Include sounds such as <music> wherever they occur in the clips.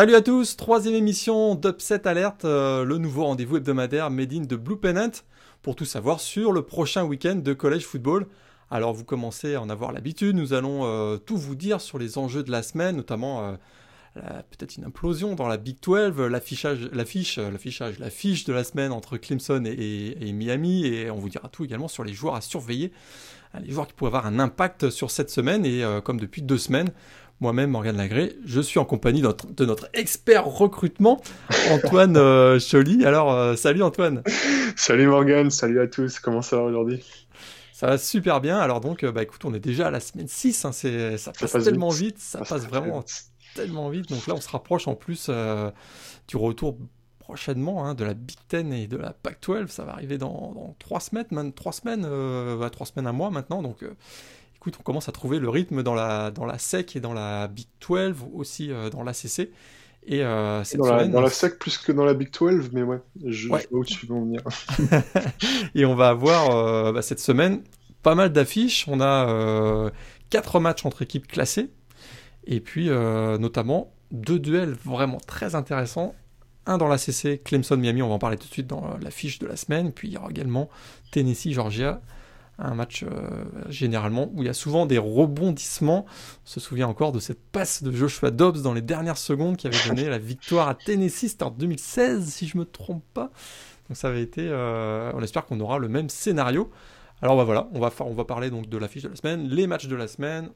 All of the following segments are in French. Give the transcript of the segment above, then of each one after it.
Salut à tous, troisième émission d'Upset Alert, euh, le nouveau rendez-vous hebdomadaire made in de Blue Pennant pour tout savoir sur le prochain week-end de college football. Alors vous commencez à en avoir l'habitude, nous allons euh, tout vous dire sur les enjeux de la semaine, notamment euh, peut-être une implosion dans la Big 12, l'affichage, l'affiche, l'affichage, de la semaine entre Clemson et, Miami, et on vous dira tout également sur les joueurs à surveiller, les joueurs qui pourraient avoir un impact sur cette semaine, et comme depuis deux semaines, moi-même, Morgane Lagré. Je suis en compagnie de notre, expert recrutement, Antoine euh, Choly. Alors, euh, salut Antoine. Salut Morgane, salut à tous. Comment ça va aujourd'hui? Ça va super bien. Alors donc, euh, bah écoute, on est déjà à la semaine 6. Hein. c'est, ça, passe tellement vite, ça, passe, vraiment tellement vite. Donc là, on se rapproche en plus du retour prochainement hein, de la Big Ten et de la Pac-12. Ça va arriver dans, trois semaines, trois semaines, trois semaine, un mois maintenant. Donc écoute, on commence à trouver le rythme dans la, dans la SEC et dans la Big 12, aussi euh, dans l'ACC. Et euh, dans, la, dans, la, SEC plus que dans la Big 12, mais ouais, je, vois où tu veux en venir. <laughs> <laughs> et on va avoir euh, bah, cette semaine pas mal d'affiches. On a quatre matchs entre équipes classées. Et puis, notamment, deux duels vraiment très intéressants. Un dans l'ACC, Clemson-Miami, on va en parler tout de suite dans l'affiche de la semaine. Puis il y aura également Tennessee-Georgia un match euh, généralement où il y a souvent des rebondissements. On se souvient encore de cette passe de Joshua Dobbs dans les dernières secondes qui avait donné la victoire à Tennessee, c'était en 2016 si je me trompe pas. Donc ça avait été, euh, on espère qu'on aura le même scénario. Alors bah voilà, on va, on va parler donc de l'affiche de la semaine, les matchs de la semaine.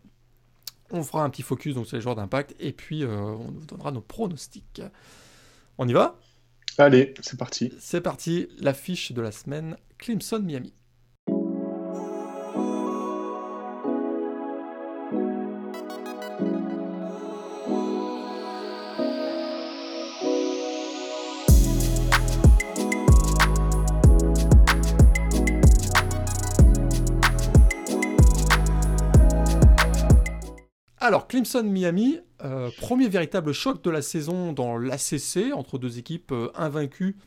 On fera un petit focus donc sur les joueurs d'impact et puis euh, on vous donnera nos pronostics. On y va? Allez, c'est parti. C'est parti, l'affiche de la semaine Clemson Miami. Alors, Clemson-Miami, euh, premier véritable choc de la saison dans l'ACC entre deux équipes euh, invaincues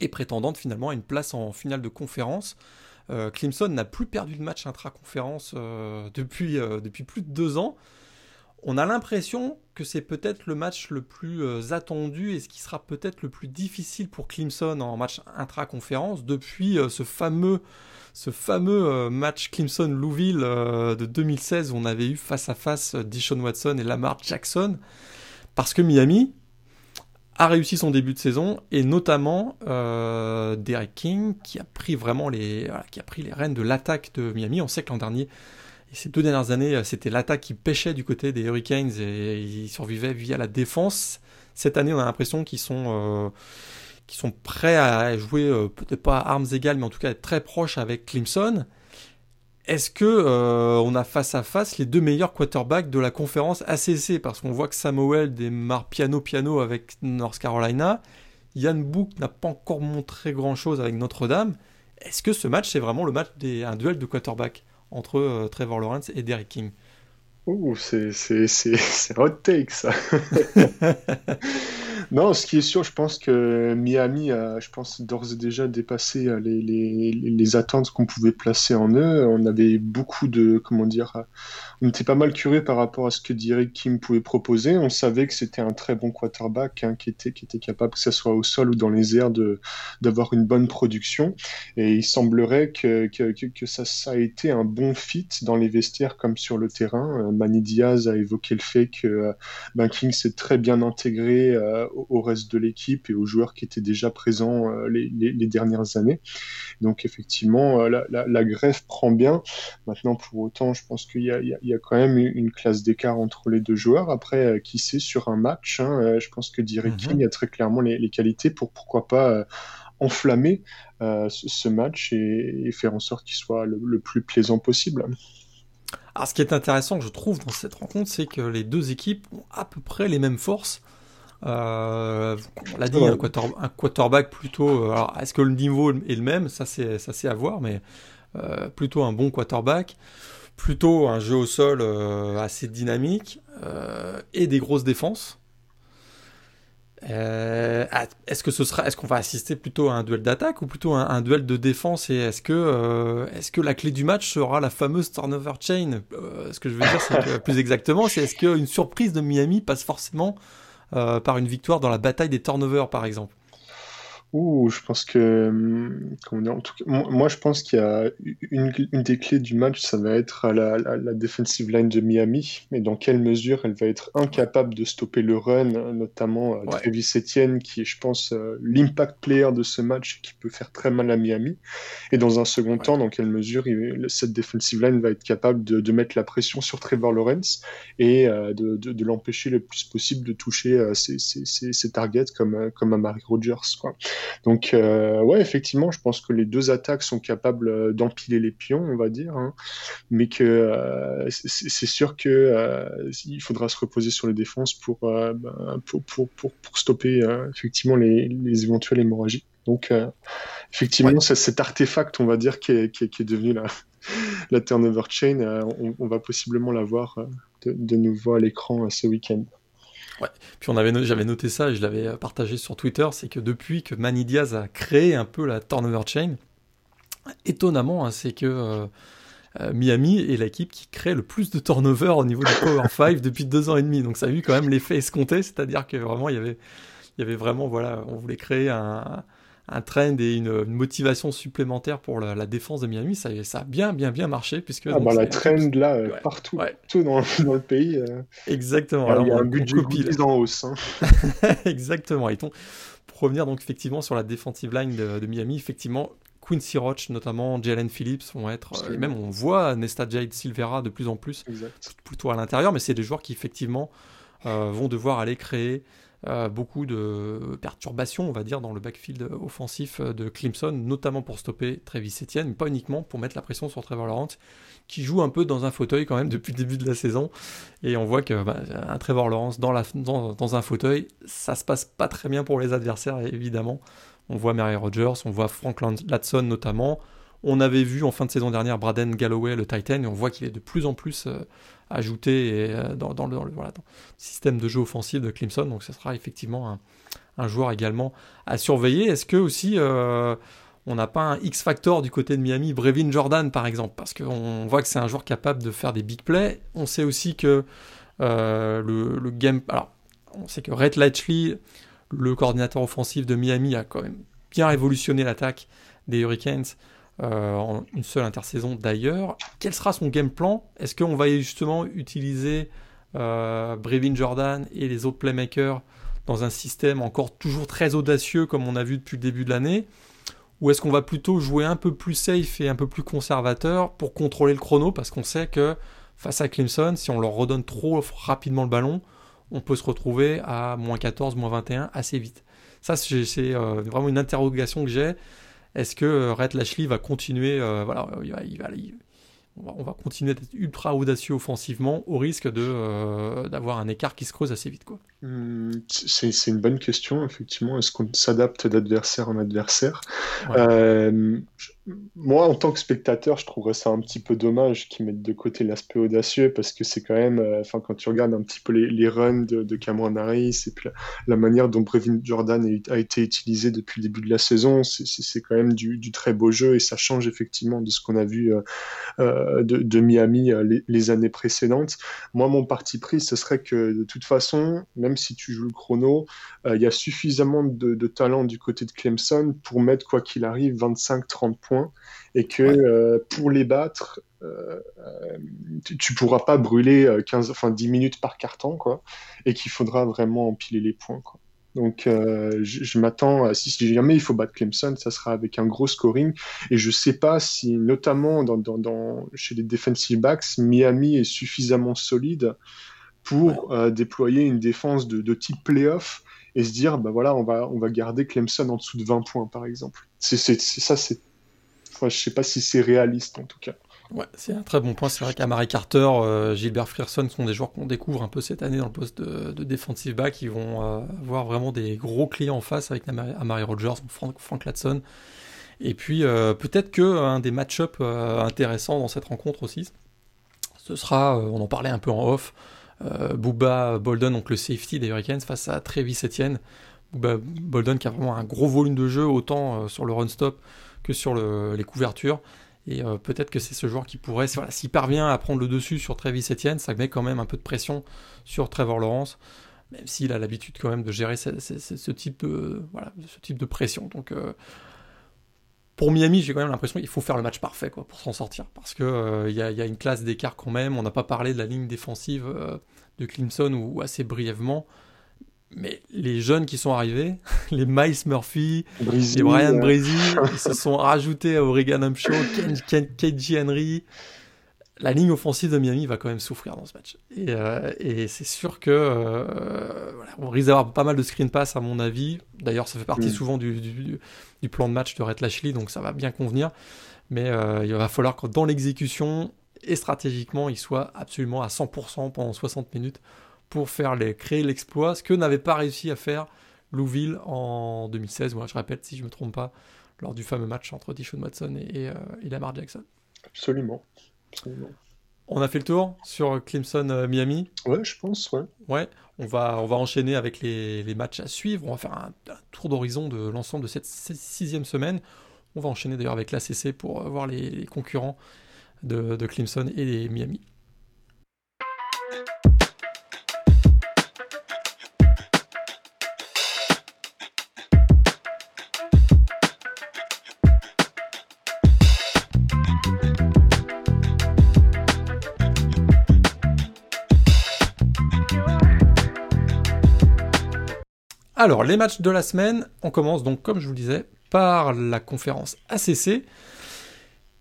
et prétendantes finalement à une place en finale de conférence. Euh, Clemson n'a plus perdu de match intra-conférence depuis, depuis plus de deux ans. On a l'impression que c'est peut-être le match le plus attendu et ce qui sera peut-être le plus difficile pour Clemson en match intra-conférence depuis ce fameux ce fameux euh, match Clemson-Louisville euh, de 2016 où on avait eu face à face euh, Dishon Watson et Lamar Jackson, parce que Miami a réussi son début de saison et notamment Derek King qui a pris vraiment les, qui a pris les rênes de l'attaque de Miami. On sait que l'an dernier ces deux dernières années, c'était l'attaque qui pêchait du côté des Hurricanes et ils survivaient via la défense. Cette année, on a l'impression qu'ils sont sont prêts à jouer euh, peut-être pas à armes égales, mais en tout cas être très proches avec Clemson. Est-ce que euh, on a face à face les deux meilleurs quarterbacks de la conférence ACC Parce qu'on voit que Samuel démarre piano piano avec North Carolina. Yann Book n'a pas encore montré grand-chose avec Notre-Dame. Est-ce que ce match c'est vraiment le match des duel de quarterbacks? Entre euh, Trevor Lawrence et Derrick King Ouh, c'est <laughs> hot take ça. <laughs> Non, ce qui est sûr, je pense que Miami a, je pense, d'ores et déjà dépassé euh, les, les, les attentes qu'on pouvait placer en eux. On avait beaucoup de, comment dire, euh, on était pas mal curieux par rapport à ce que Derek Kim pouvait proposer. On savait que c'était un très bon quarterback hein, qui, était, qui était capable, que ce soit au sol ou dans les airs, d'avoir une bonne production. Et il semblerait que, que, que ça, ça, a été un bon fit dans les vestiaires comme sur le terrain. Euh, Manny Diaz a évoqué le fait que ben, King s'est très bien intégré au reste de l'équipe et aux joueurs qui étaient déjà présents euh, les, dernières années. Donc effectivement, euh, la, greffe prend bien. Maintenant, pour autant, je pense qu'il y, a quand même une classe d'écart entre les deux joueurs. Après, euh, qui sait sur un match, hein, je pense que King mhm. a très clairement les, qualités pour pourquoi pas enflammer ce, match et, faire en sorte qu'il soit le, plus plaisant possible. Alors, ce qui est intéressant, je trouve, dans cette rencontre, c'est que les deux équipes ont à peu près les mêmes forces. Euh, on l'a dit, un, quarterback plutôt. Euh, est-ce que le niveau est le même? Ça, c'est ça c'est à voir, mais euh, plutôt un bon quarterback, plutôt un jeu au sol assez dynamique et des grosses défenses. est-ce que ce sera, est-ce qu'on va assister plutôt à un duel d'attaque ou plutôt un, un duel de défense? Et est-ce que, est-ce que la clé du match sera la fameuse turnover chain? Ce que je veux dire, c'est que plus exactement, c'est est-ce qu'une surprise de Miami passe forcément par une victoire dans la bataille des turnovers, par exemple Ouh, je pense que, hum, comment dire, en tout cas, moi, je pense qu'il y a une, une des clés du match, ça va être la, la, la defensive line de Miami, et dans quelle mesure elle va être incapable de stopper le run, notamment euh, Travis Etienne, qui est, je pense, euh, l'impact player de ce match, qui peut faire très mal à Miami, et dans un second temps, dans quelle mesure cette defensive line va être capable de, de, mettre la pression sur Trevor Lawrence et euh, de, de, de l'empêcher le plus possible de toucher ses, ses, ses, targets comme, comme à Mary Rogers, quoi. Donc, euh, ouais, effectivement, je pense que les deux attaques sont capables euh, d'empiler les pions, on va dire, hein, mais que euh, c'est sûr que il faudra se reposer sur les défenses pour, ben, pour, pour, pour, stopper effectivement les, les, éventuelles hémorragies. Donc, effectivement, c'est cet artefact, on va dire, qui est, qui est, qui est devenu la, <laughs> la turnover chain, on, on, va possiblement la voir de, de nouveau à l'écran ce week-end. Ouais. Puis on avait, j'avais noté ça et je l'avais partagé sur Twitter, c'est que depuis que Manny Diaz a créé un peu la turnover chain, étonnamment, hein, c'est que euh, euh, Miami est l'équipe qui crée le plus de turnover au niveau du Power <laughs> 5 depuis deux ans et demi. Donc ça a eu quand même l'effet escompté, c'est-à-dire que vraiment il y avait, il y avait vraiment, voilà, on voulait créer un, un trend et une, motivation supplémentaire pour la, défense de Miami, ça, ça, a bien, bien, bien marché. Puisque, ah, bah, la trend là, euh, partout, dans, dans, le pays. Euh, Exactement. Alors, il y a un budget en hausse. Hein. <laughs> Exactement. Et pour revenir donc effectivement sur la defensive line de, Miami, effectivement, Quincy Roach, notamment Jalen Phillips, vont être. Et même on voit Nesta Jade Silvera de plus en plus, plutôt à l'intérieur, mais c'est des joueurs qui effectivement euh, vont devoir aller créer euh, beaucoup de perturbations, on va dire, dans le backfield offensif de Clemson, notamment pour stopper Travis Etienne, mais pas uniquement pour mettre la pression sur Trevor Lawrence, qui joue un peu dans un fauteuil quand même depuis le début de la saison. Et on voit que bah, un Trevor Lawrence dans, la, dans, un fauteuil, ça se passe pas très bien pour les adversaires, évidemment. On voit Mary Rogers, on voit Frank Latson notamment. On avait vu en fin de saison dernière Braden Galloway, le Titan, et on voit qu'il est de plus en plus euh, ajouté euh, dans, le, système de jeu offensif de Clemson. Donc ce sera effectivement un, joueur également à surveiller. Est-ce que aussi euh, on n'a pas un X-Factor du côté de Miami, Brevin Jordan par exemple Parce qu'on voit que c'est un joueur capable de faire des big plays. On sait aussi que euh, le, game... Alors, on sait que Red Latchley, le coordinateur offensif de Miami, a quand même bien révolutionné l'attaque des Hurricanes. Euh, en une seule intersaison d'ailleurs. Quel sera son game plan? Est-ce qu'on va justement utiliser euh, Brevin Jordan et les autres playmakers dans un système encore toujours très audacieux comme on a vu depuis le début de l'année? Ou est-ce qu'on va plutôt jouer un peu plus safe et un peu plus conservateur pour contrôler le chrono? Parce qu'on sait que face à Clemson, si on leur redonne trop rapidement le ballon, on peut se retrouver à moins 14, moins 21 assez vite. Ça, c'est euh, vraiment une interrogation que j'ai. Est-ce que euh, Red Lashley va continuer, euh, voilà, il va, on, va, continuer d'être ultra audacieux offensivement au risque euh, d'avoir un écart qui se creuse assez vite, quoi. Hmm, c'est une bonne question, effectivement. Est-ce qu'on s'adapte d'adversaire en adversaire? Euh, Moi, en tant que spectateur, je trouverais ça un petit peu dommage qu'ils mettent de côté l'aspect audacieux parce que c'est quand même, euh, enfin, quand tu regardes un petit peu les, runs de, Cameron Harris et puis la, manière dont Brevin Jordan a, été utilisé depuis le début de la saison, c'est quand même du, très beau jeu et ça change effectivement de ce qu'on a vu euh, de, Miami les, les, années précédentes. Moi, mon parti pris, ce serait que de toute façon, même si tu joues le chrono, euh, il y a suffisamment de, talent du côté de Clemson pour mettre, quoi qu'il arrive, 25-30 points. Et que euh, pour les battre, euh, tu, ne pourras pas brûler 15, enfin 10 minutes par carton, quoi. Et qu'il faudra vraiment empiler les points, quoi. Donc, je, m'attends, si, si, jamais il faut battre Clemson, ça sera avec un gros scoring. Et je sais pas si, notamment dans, chez les defensive backs, Miami est suffisamment solide pour euh, déployer une défense de, de, type playoff et se dire, bah voilà, on va, on va garder Clemson en dessous de 20 points, par exemple. C'est ça, c'est. Enfin, je sais pas si c'est réaliste, en tout cas. Ouais, c'est un très bon point. C'est vrai qu'Amari Carter, euh, Gilbert Frierson sont des joueurs qu'on découvre un peu cette année dans le poste de, de defensive back. Ils vont euh, avoir vraiment des gros clients en face avec Amari, Rogers, Frank, Frank Latson. Et puis peut-être que un des match-ups intéressants dans cette rencontre aussi, ce sera, on en parlait un peu en off, euh, Booba Bolden, donc le safety des Hurricanes, face à Travis Etienne. Booba Bolden qui a vraiment un gros volume de jeu, autant euh, sur le run-stop que sur les couvertures. Et euh, peut-être que c'est ce joueur qui pourrait, s'il parvient à prendre le dessus sur Travis Etienne, ça met quand même un peu de pression sur Trevor Lawrence. même s'il a l'habitude quand même de gérer ce, type, de, pression. Donc, euh, pour Miami, j'ai quand même l'impression qu'il faut faire le match parfait pour s'en sortir. Parce qu'il euh, y, a, une classe d'écart quand même. On n'a pas parlé de la ligne défensive euh, de Clemson ou, assez brièvement. Mais les jeunes qui sont arrivés, <laughs> les Miles Murphy, les Brian Breezy, <laughs> ils se sont rajoutés à Oregon Upshaw, KJ Henry, la ligne offensive de Miami va quand même souffrir dans ce match. Et, euh, c'est sûr que euh, on risque d'avoir pas mal de screen pass à mon avis. D'ailleurs, ça fait partie mm. souvent du, plan de match de Rhett Lashley, donc ça va bien convenir. Mais euh, il va falloir que dans l'exécution et stratégiquement, il soit absolument à 100% pendant 60 minutes pour faire les, créer l'exploit, ce que n'avait pas réussi à faire Louisville en 2016, moi je répète si je ne me trompe pas, lors du fameux match entre Dishon Watson et, et Lamar Jackson. Absolument. On a fait le tour sur Clemson euh, Miami. Ouais, je pense, ouais. Ouais, on va, on va enchaîner avec les, matchs à suivre. On va faire un, tour d'horizon de l'ensemble de cette sixième semaine. On va enchaîner d'ailleurs avec l'ACC pour euh, voir les, concurrents de, Clemson et les Miami. Alors, les matchs de la semaine, on commence donc, comme je vous le disais, par la conférence ACC.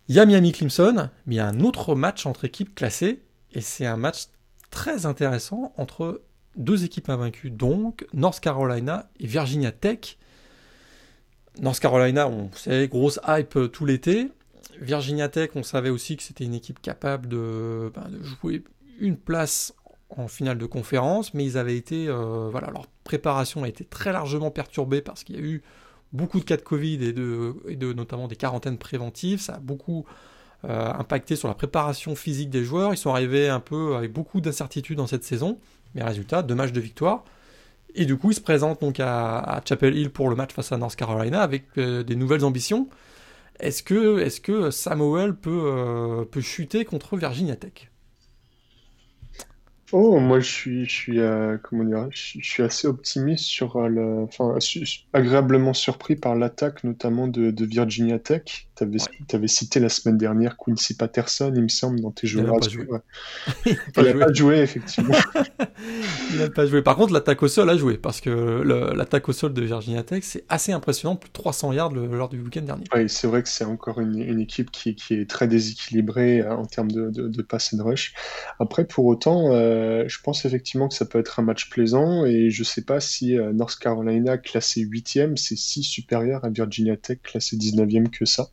Il y a Miami Clemson, mais il y a un autre match entre équipes classées, et c'est un match très intéressant entre deux équipes invaincues, donc North Carolina et Virginia Tech. North Carolina, on sait, grosse hype tout l'été. Virginia Tech, on savait aussi que c'était une équipe capable de, ben, jouer une place en finale de conférence, mais ils avaient été, euh, voilà, leur préparation a été très largement perturbée parce qu'il y a eu beaucoup de cas de Covid et notamment des quarantaines préventives. Ça a beaucoup euh, impacté sur la préparation physique des joueurs. Ils sont arrivés un peu avec beaucoup d'incertitudes dans cette saison, mais résultat, deux matchs de victoire. Et du coup, ils se présentent donc à, Chapel Hill pour le match face à North Carolina avec euh, des nouvelles ambitions. Est-ce que, Samuel peut, peut chuter contre Virginia Tech? Oh, moi je suis, je suis, euh, comment dire, je, suis assez optimiste sur euh, le, enfin, agréablement surpris par l'attaque notamment de, de Virginia Tech. Tu avais, avais, cité la semaine dernière Quincy Patterson, il me semble, dans tes joueurs. Il n'a pas, joué, effectivement. il n'a pas joué. Par contre, l'attaque au sol a joué parce que l'attaque au sol de Virginia Tech, c'est assez impressionnant, plus de 300 yards lors du week-end dernier. Oui, c'est vrai que c'est encore une, une, équipe qui, qui, est très déséquilibrée euh, en termes de, de, de pass and rush. Après, pour autant, euh, je pense effectivement que ça peut être un match plaisant et je sais pas si euh, North Carolina classé 8e, c'est si supérieur à Virginia Tech classé 19e que ça.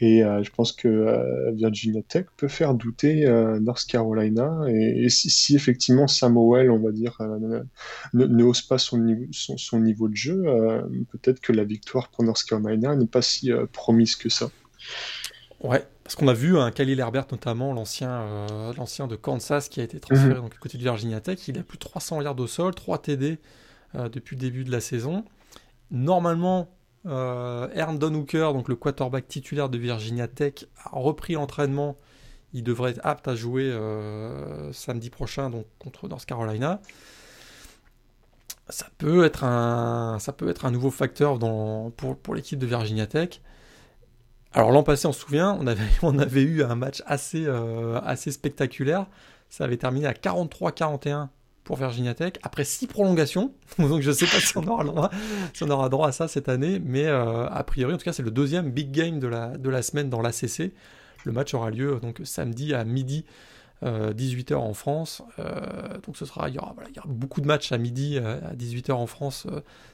Et euh, je pense que Virginia Tech peut faire douter North Carolina et, si, effectivement Samuel, on va dire, ne, hausse pas son niveau de jeu, peut-être que la victoire pour North Carolina n'est pas si promise que ça. Ouais, parce qu'on a vu un Khalil Herbert notamment, l'ancien euh, l'ancien de Kansas qui a été transféré mhm. donc, côté de Virginia Tech. Il a plus de 300 yards au sol, 3 TD euh, depuis le début de la saison. Normalement, euh, Ern Hooker, donc le quarterback titulaire de Virginia Tech, a repris l'entraînement. Il devrait être apte à jouer euh, samedi prochain donc, contre North Carolina. Ça peut être un, ça peut être un nouveau facteur dans, pour, pour l'équipe de Virginia Tech. Alors l'an passé, on se souvient, <laughs> on avait, eu un match assez, euh, assez spectaculaire. Ça avait terminé à 43-41 pour Virginia Tech, après 6 prolongations. <laughs> Donc je ne sais pas si on, aura droit, on aura droit à ça cette année, mais euh, a priori, en tout cas, c'est le deuxième big game de la, semaine dans l'ACC. Le match aura lieu donc samedi à midi. 18h euh, en France, donc ce sera, il y, aura, y beaucoup de matchs à midi à 18h en France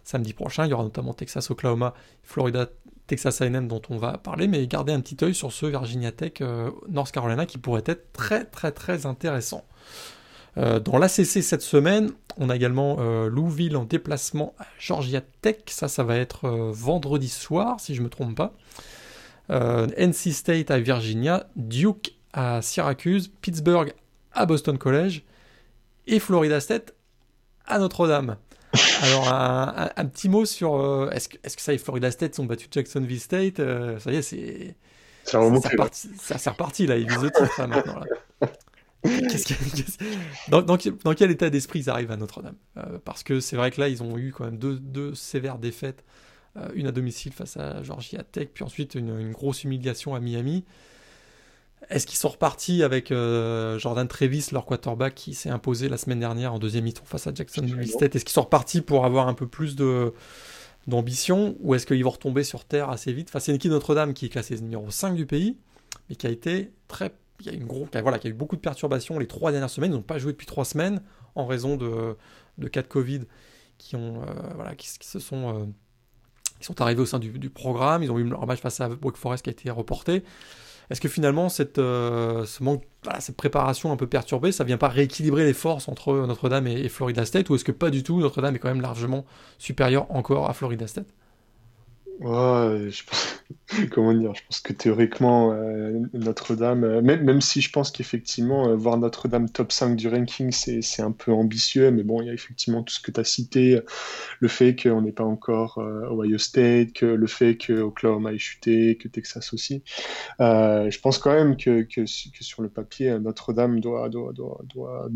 samedi prochain. Il y aura notamment Texas, Oklahoma, Florida, Texas A&M dont on va parler, mais gardez un petit œil sur ce Virginia Tech euh, North Carolina qui pourrait être très très très intéressant. Euh, dans l'ACC cette semaine, on a également euh, Louisville en déplacement à Georgia Tech. Ça, ça va être vendredi soir, si je ne me trompe pas. NC State à Virginia, Duke à Syracuse, Pittsburgh à Boston College et Florida State à Notre-Dame. Alors, un, petit mot sur. Euh, est-ce que, est que, ça y est, Florida State sont battus Jacksonville State euh, Ça y est, c'est. Ça, ça, c'est reparti, là, ils visent le titre maintenant. Là. <laughs> dans, quel état d'esprit ils arrivent à Notre-Dame? Parce que c'est vrai que là, ils ont eu quand même deux, sévères défaites. une à domicile face à Georgia Tech, puis ensuite une, grosse humiliation à Miami. Est-ce qu'ils sont repartis avec Jordan Trevis, leur quarterback, qui s'est imposé la semaine dernière en deuxième mi-temps face à Jackson State Est-ce qu'ils sont repartis pour avoir un peu plus de, d'ambition ou est-ce qu'ils vont retomber sur terre assez vite? Enfin, c'est une équipe Notre-Dame qui est classée numéro 5 du pays, mais qui a été très. Il y a, une gros, voilà, qui a eu beaucoup de perturbations les trois dernières semaines. Ils n'ont pas joué depuis trois semaines en raison de, de cas de Covid qui, ont, euh, voilà, qui, se sont, euh, qui sont arrivés au sein du, du, programme. Ils ont eu leur match face à Wake Forest qui a été reporté. Est-ce que finalement, cette, euh, cette préparation un peu perturbée, ça vient pas rééquilibrer les forces entre Notre-Dame et, Florida State Ou est-ce que pas du tout, Notre-Dame est quand même largement supérieur encore à Florida State? Ouais, je pense, <laughs> comment dire, je pense que théoriquement, euh, Notre-Dame, euh, même, même si je pense qu'effectivement, euh, voir Notre-Dame top 5 du ranking, c'est un peu ambitieux, mais bon, il y a effectivement tout ce que tu as cité, le fait qu'on n'est pas encore Ohio State, que le fait que Oklahoma ait chuté, que Texas aussi. je pense quand même que, que, sur le papier, Notre-Dame doit, doit, doit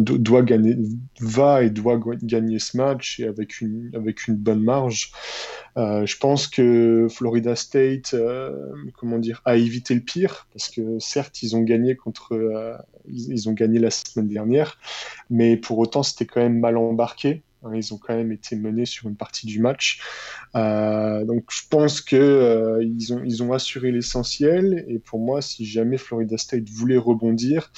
doit gagner, va et doit gagner ce match et avec une, avec une bonne marge. Euh, je pense que Florida State, euh, comment dire, a évité le pire parce que certes ils ont gagné contre, euh, ils, ont gagné la semaine dernière, mais pour autant c'était quand même mal embarqué. Hein, ils ont quand même été menés sur une partie du match. donc je pense que ils ont ils ont assuré l'essentiel et pour moi si jamais Florida State voulait rebondir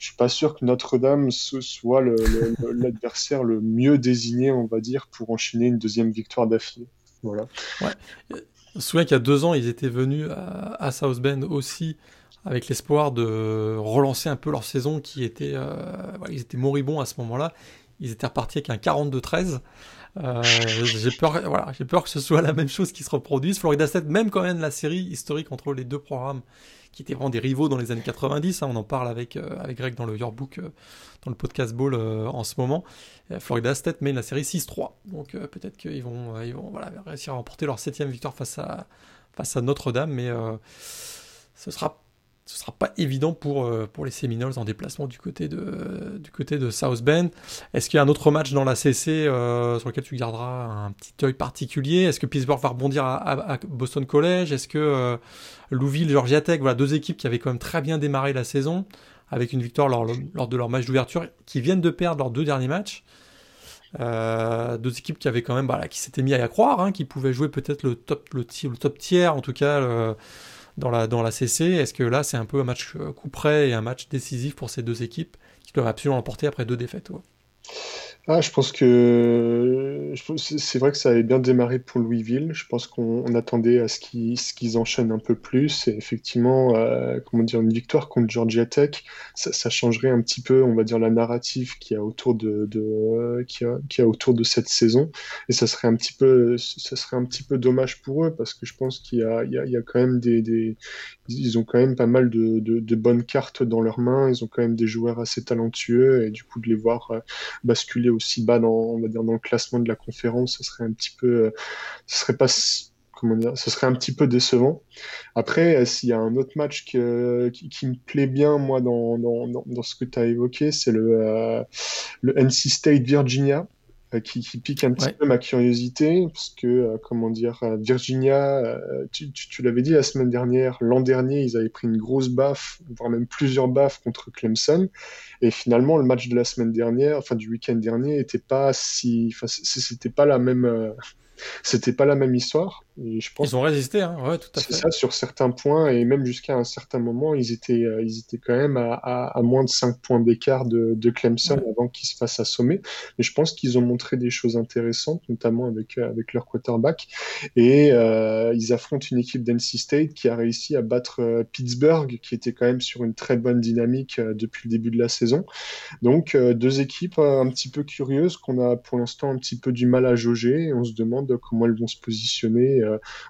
je suis pas sûr que Notre-Dame soit <laughs> l'adversaire le, mieux désigné, on va dire, pour enchaîner une deuxième victoire d'affilée. Voilà. Ouais. Je me souviens qu'il y a deux ans, ils étaient venus à, South Bend aussi avec l'espoir de relancer un peu leur saison qui était, euh, ils étaient moribonds à ce moment-là. Ils étaient repartis avec un 42-13. Euh, j'ai peur, voilà, j'ai peur que ce soit la même chose qui se reproduise. Florida State, même quand même la série historique entre les deux programmes, qui étaient vraiment des rivaux dans les années 90. Hein, on en parle avec, euh, avec Greg dans le Yearbook, euh, dans le podcast Ball euh, en ce moment. Florida State mène la série 6-3. Donc peut-être qu'ils vont, ils vont voilà, réussir à remporter leur septième victoire face à, face à Notre-Dame. Mais ce sera ce sera pas évident pour, euh, pour les Seminoles en déplacement du côté de, du côté de South Bend. Est-ce qu'il y a un autre match dans la CC euh, sur lequel tu garderas un petit œil particulier? Est-ce que Pittsburgh va rebondir à, Boston College? Est-ce que euh, Louisville, Georgia Tech, voilà deux équipes qui avaient quand même très bien démarré la saison avec une victoire lors, lors de leur match d'ouverture, qui viennent de perdre leurs deux derniers matchs. deux équipes qui avaient quand même, voilà, qui s'étaient mis à y croire, hein, qui pouvaient jouer peut-être le top, le, le, top tiers, en tout cas dans la, dans CC. Est-ce que là, c'est un peu un match euh, coup près et un match décisif pour ces deux équipes qui doivent absolument l'emporter après deux défaites ah, je pense que c'est vrai que ça avait bien démarré pour Louisville. Je pense qu'on attendait à ce qu'ils enchaînent un peu plus. Et effectivement, euh, comment dire, une victoire contre Georgia Tech, ça, changerait un petit peu, on va dire, la narrative qu'il y a autour de, qui a, autour de cette saison. Et ça serait un petit peu, ça serait un petit peu dommage pour eux parce que je pense qu'il y a, quand même des, ils ont quand même pas mal de, bonnes cartes dans leurs mains. Ils ont quand même des joueurs assez talentueux et du coup de les voir euh, aussi bas dans, on va dire, dans le classement de la conférence, ce serait un petit peu, euh, ce serait pas comment dire, ce serait un petit peu décevant. Après, euh, s'il y a un autre match qui, qui, me plaît bien, moi, dans, dans, dans ce que tu as évoqué, c'est le, le NC State Virginia. Euh, qui, pique un petit peu ma curiosité, parce que, euh, comment dire, euh, Virginia, tu, tu, l'avais dit la semaine dernière, l'an dernier, ils avaient pris une grosse baffe, voire même plusieurs baffes contre Clemson, et finalement, le match de la semaine dernière, enfin du week-end dernier, était pas si, enfin, c'était pas la même, <laughs> c'était pas la même histoire. Et je pense ils ont résisté, hein ouais, tout à fait. ça, sur certains points, et même jusqu'à un certain moment, ils étaient, euh, ils étaient quand même à, à, moins de 5 points d'écart de, de, Clemson avant qu'ils se fassent assommer. Mais je pense qu'ils ont montré des choses intéressantes, notamment avec, euh, avec leur quarterback. Et euh, ils affrontent une équipe d'NC State qui a réussi à battre euh, Pittsburgh, qui était quand même sur une très bonne dynamique depuis le début de la saison. Donc, deux équipes un petit peu curieuses qu'on a pour l'instant un petit peu du mal à jauger. Et on se demande comment elles vont se positionner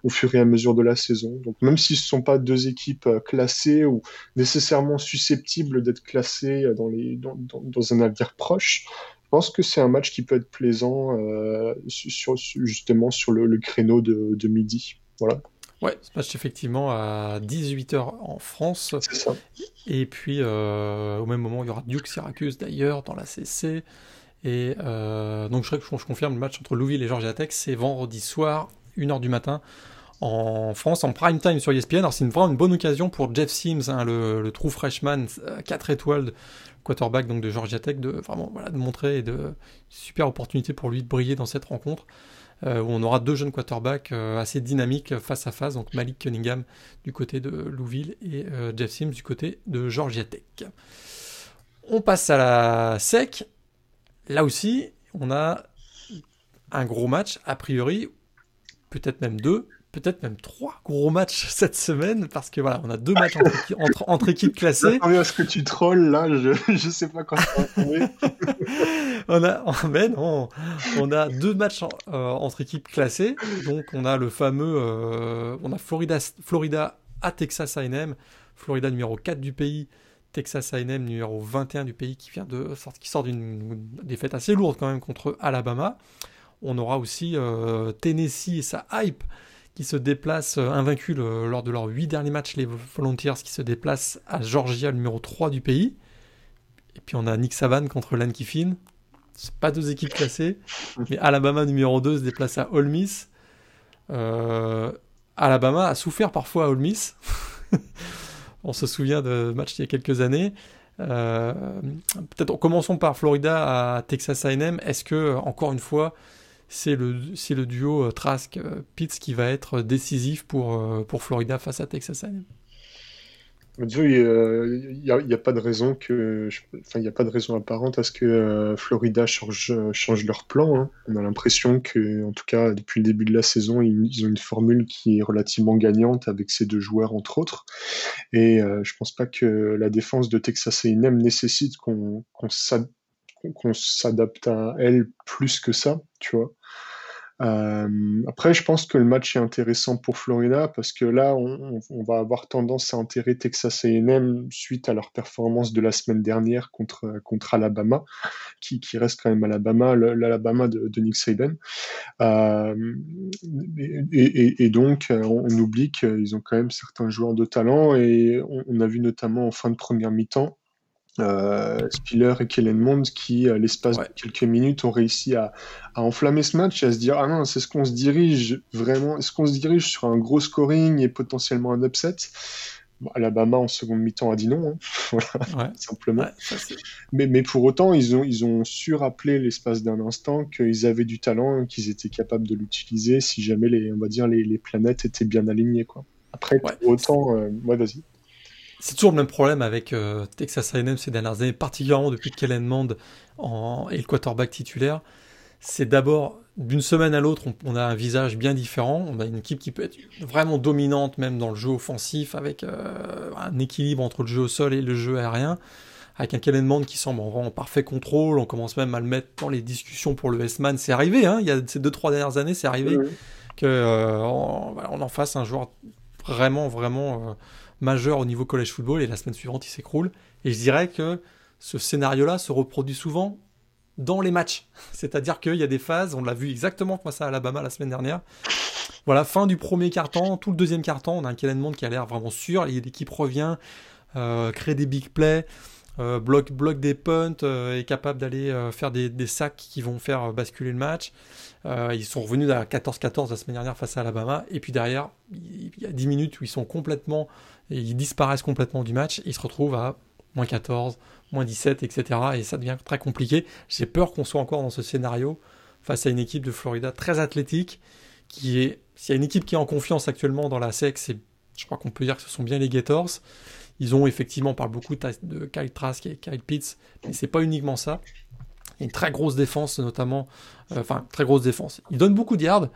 au fur et à mesure de la saison. Donc même si ce ne sont pas deux équipes euh, classées ou nécessairement susceptibles d'être classées euh, dans, les, dans, dans, un avenir proche, je pense que c'est un match qui peut être plaisant sur, justement sur le, créneau de, de, midi. Voilà. Ouais, ce match effectivement à 18h en France. C'est ça. Et puis au même moment, il y aura Duke Syracuse d'ailleurs dans la CC. Et donc je, je, confirme le match entre Louisville et Georgia Tech, c'est vendredi soir, 1h du matin en France en prime time sur ESPN. Alors c'est vraiment une bonne occasion pour Jeff Sims, hein, le, le, true freshman, 4 étoiles, quarterback donc de Georgia Tech, de vraiment montrer et de super opportunité pour lui de briller dans cette rencontre. Euh, où on aura deux jeunes quarterbacks euh, assez dynamiques face à face, donc Malik Cunningham du côté de Louisville et euh, Jeff Sims du côté de Georgia Tech. On passe à la SEC. Là aussi, on a un gros match, a priori, peut-être même deux, peut-être même trois gros matchs <laughs> cette semaine parce que voilà, on a deux matchs entre, entre, équipes <laughs> classées. à ce que tu trolls là, je, je sais pas quand ça va <laughs> on a, on, on, a deux matchs euh, entre équipes classées. Donc on a le fameux, euh, on a Florida, Florida à Texas A&M, Florida numéro 4 du pays. Texas A&M numéro 21 du pays qui vient de qui sort d'une défaite assez lourde quand même contre Alabama. On aura aussi euh, Tennessee et sa hype qui se déplacent euh, invaincus lors de leurs huit derniers matchs, les Volunteers qui se déplacent à Georgia, numéro 3 du pays. Et puis on a Nick Saban contre Lane Kiffin. C'est pas deux équipes classées, mais Alabama numéro 2 se déplace à Ole. Euh, Alabama a souffert parfois à Ole <laughs> on se souvient de match il y a quelques années. Peut-être commençons par Florida à Texas A&M. Est-ce que encore une fois c'est le, le duo euh, Trask-Pitts qui va être décisif pour, euh, pour Florida face à Texas A&M. Il n'y a, pas de raison que, enfin, il a pas de raison apparente à ce que euh, Florida change, change leur plan. Hein. On a l'impression que, en tout cas, depuis le début de la saison, ils, ont une formule qui est relativement gagnante avec ces deux joueurs entre autres. Et je pense pas que la défense de Texas A&M nécessite qu'on qu'on s'adapte à elle plus que ça, tu vois. Euh, après, je pense que le match est intéressant pour Florida parce que là, on, va avoir tendance à enterrer Texas A&M suite à leur performance de la semaine dernière contre, Alabama, qui, reste quand même Alabama, l'Alabama de, Nick Saban. Euh, et, donc, on, oublie qu'ils ont quand même certains joueurs de talent et on, a vu notamment en fin de première mi-temps Spiller et Kellen Mond qui, à l'espace de quelques minutes, ont réussi à, enflammer ce match et à se dire Ah non, c'est ce qu'on se dirige vraiment, est-ce qu'on se dirige sur un gros scoring et potentiellement un upset Alabama en seconde mi-temps a dit non, hein. <laughs> simplement. mais, mais, pour autant, ils ont, ils ont su rappeler l'espace d'un instant qu'ils avaient du talent, qu'ils étaient capables de l'utiliser si jamais les, on va dire, les, planètes étaient bien alignées. Quoi. Après, pour autant, euh, vas-y. C'est toujours le même problème avec euh, Texas A&M ces dernières années, particulièrement depuis que Kellen Mond en, est le quarterback titulaire. C'est d'abord, d'une semaine à l'autre, on, a un visage bien différent. On a une équipe qui peut être vraiment dominante, même dans le jeu offensif, avec euh, un équilibre entre le jeu au sol et le jeu aérien. Avec un Kellen Mond qui semble en, parfait contrôle. On commence même à le mettre dans les discussions pour le S-Man. C'est arrivé, hein, il y a ces deux, trois dernières années, c'est arrivé qu'on euh, on, en fasse un joueur vraiment, vraiment majeur au niveau college football et la semaine suivante il s'écroule. Et je dirais que ce scénario-là se reproduit souvent dans les matchs. <laughs> C'est-à-dire qu'il y a des phases, on l'a vu exactement comme ça à Alabama la semaine dernière. Voilà, fin du premier quart-temps, tout le deuxième quart-temps, on a un Kellen Mond qui a l'air vraiment sûr, l'équipe revient, euh, crée des big plays, euh, bloque, des punts, euh, est capable d'aller faire des, des, sacs qui vont faire basculer le match. ils sont revenus à 14-14 la semaine dernière face à Alabama, et puis derrière, il y a 10 minutes où ils sont complètement ils disparaissent complètement du match, ils se retrouvent à moins 14, moins 17, etc. Et ça devient très compliqué. J'ai peur qu'on soit encore dans ce scénario face à une équipe de Florida très athlétique, qui est, s'il y a une équipe qui est en confiance actuellement dans la SEC, c'est, je crois qu'on peut dire que ce sont bien les Gators. Ils ont effectivement, on parle beaucoup de Kyle Trask et Kyle Pitts, mais c'est pas uniquement ça. Une très grosse défense, notamment, euh, enfin, très grosse défense. Ils donnent beaucoup de yards,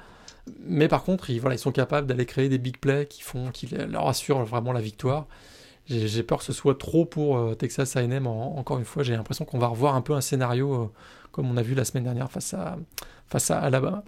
mais par contre, ils, voilà, ils sont capables d'aller créer des big plays qui, font, qui leur assurent vraiment la victoire. J'ai peur que ce soit trop pour euh, Texas A&M. encore une fois, j'ai l'impression qu'on va revoir un peu un scénario euh, comme on a vu la semaine dernière face à, face à Alabama.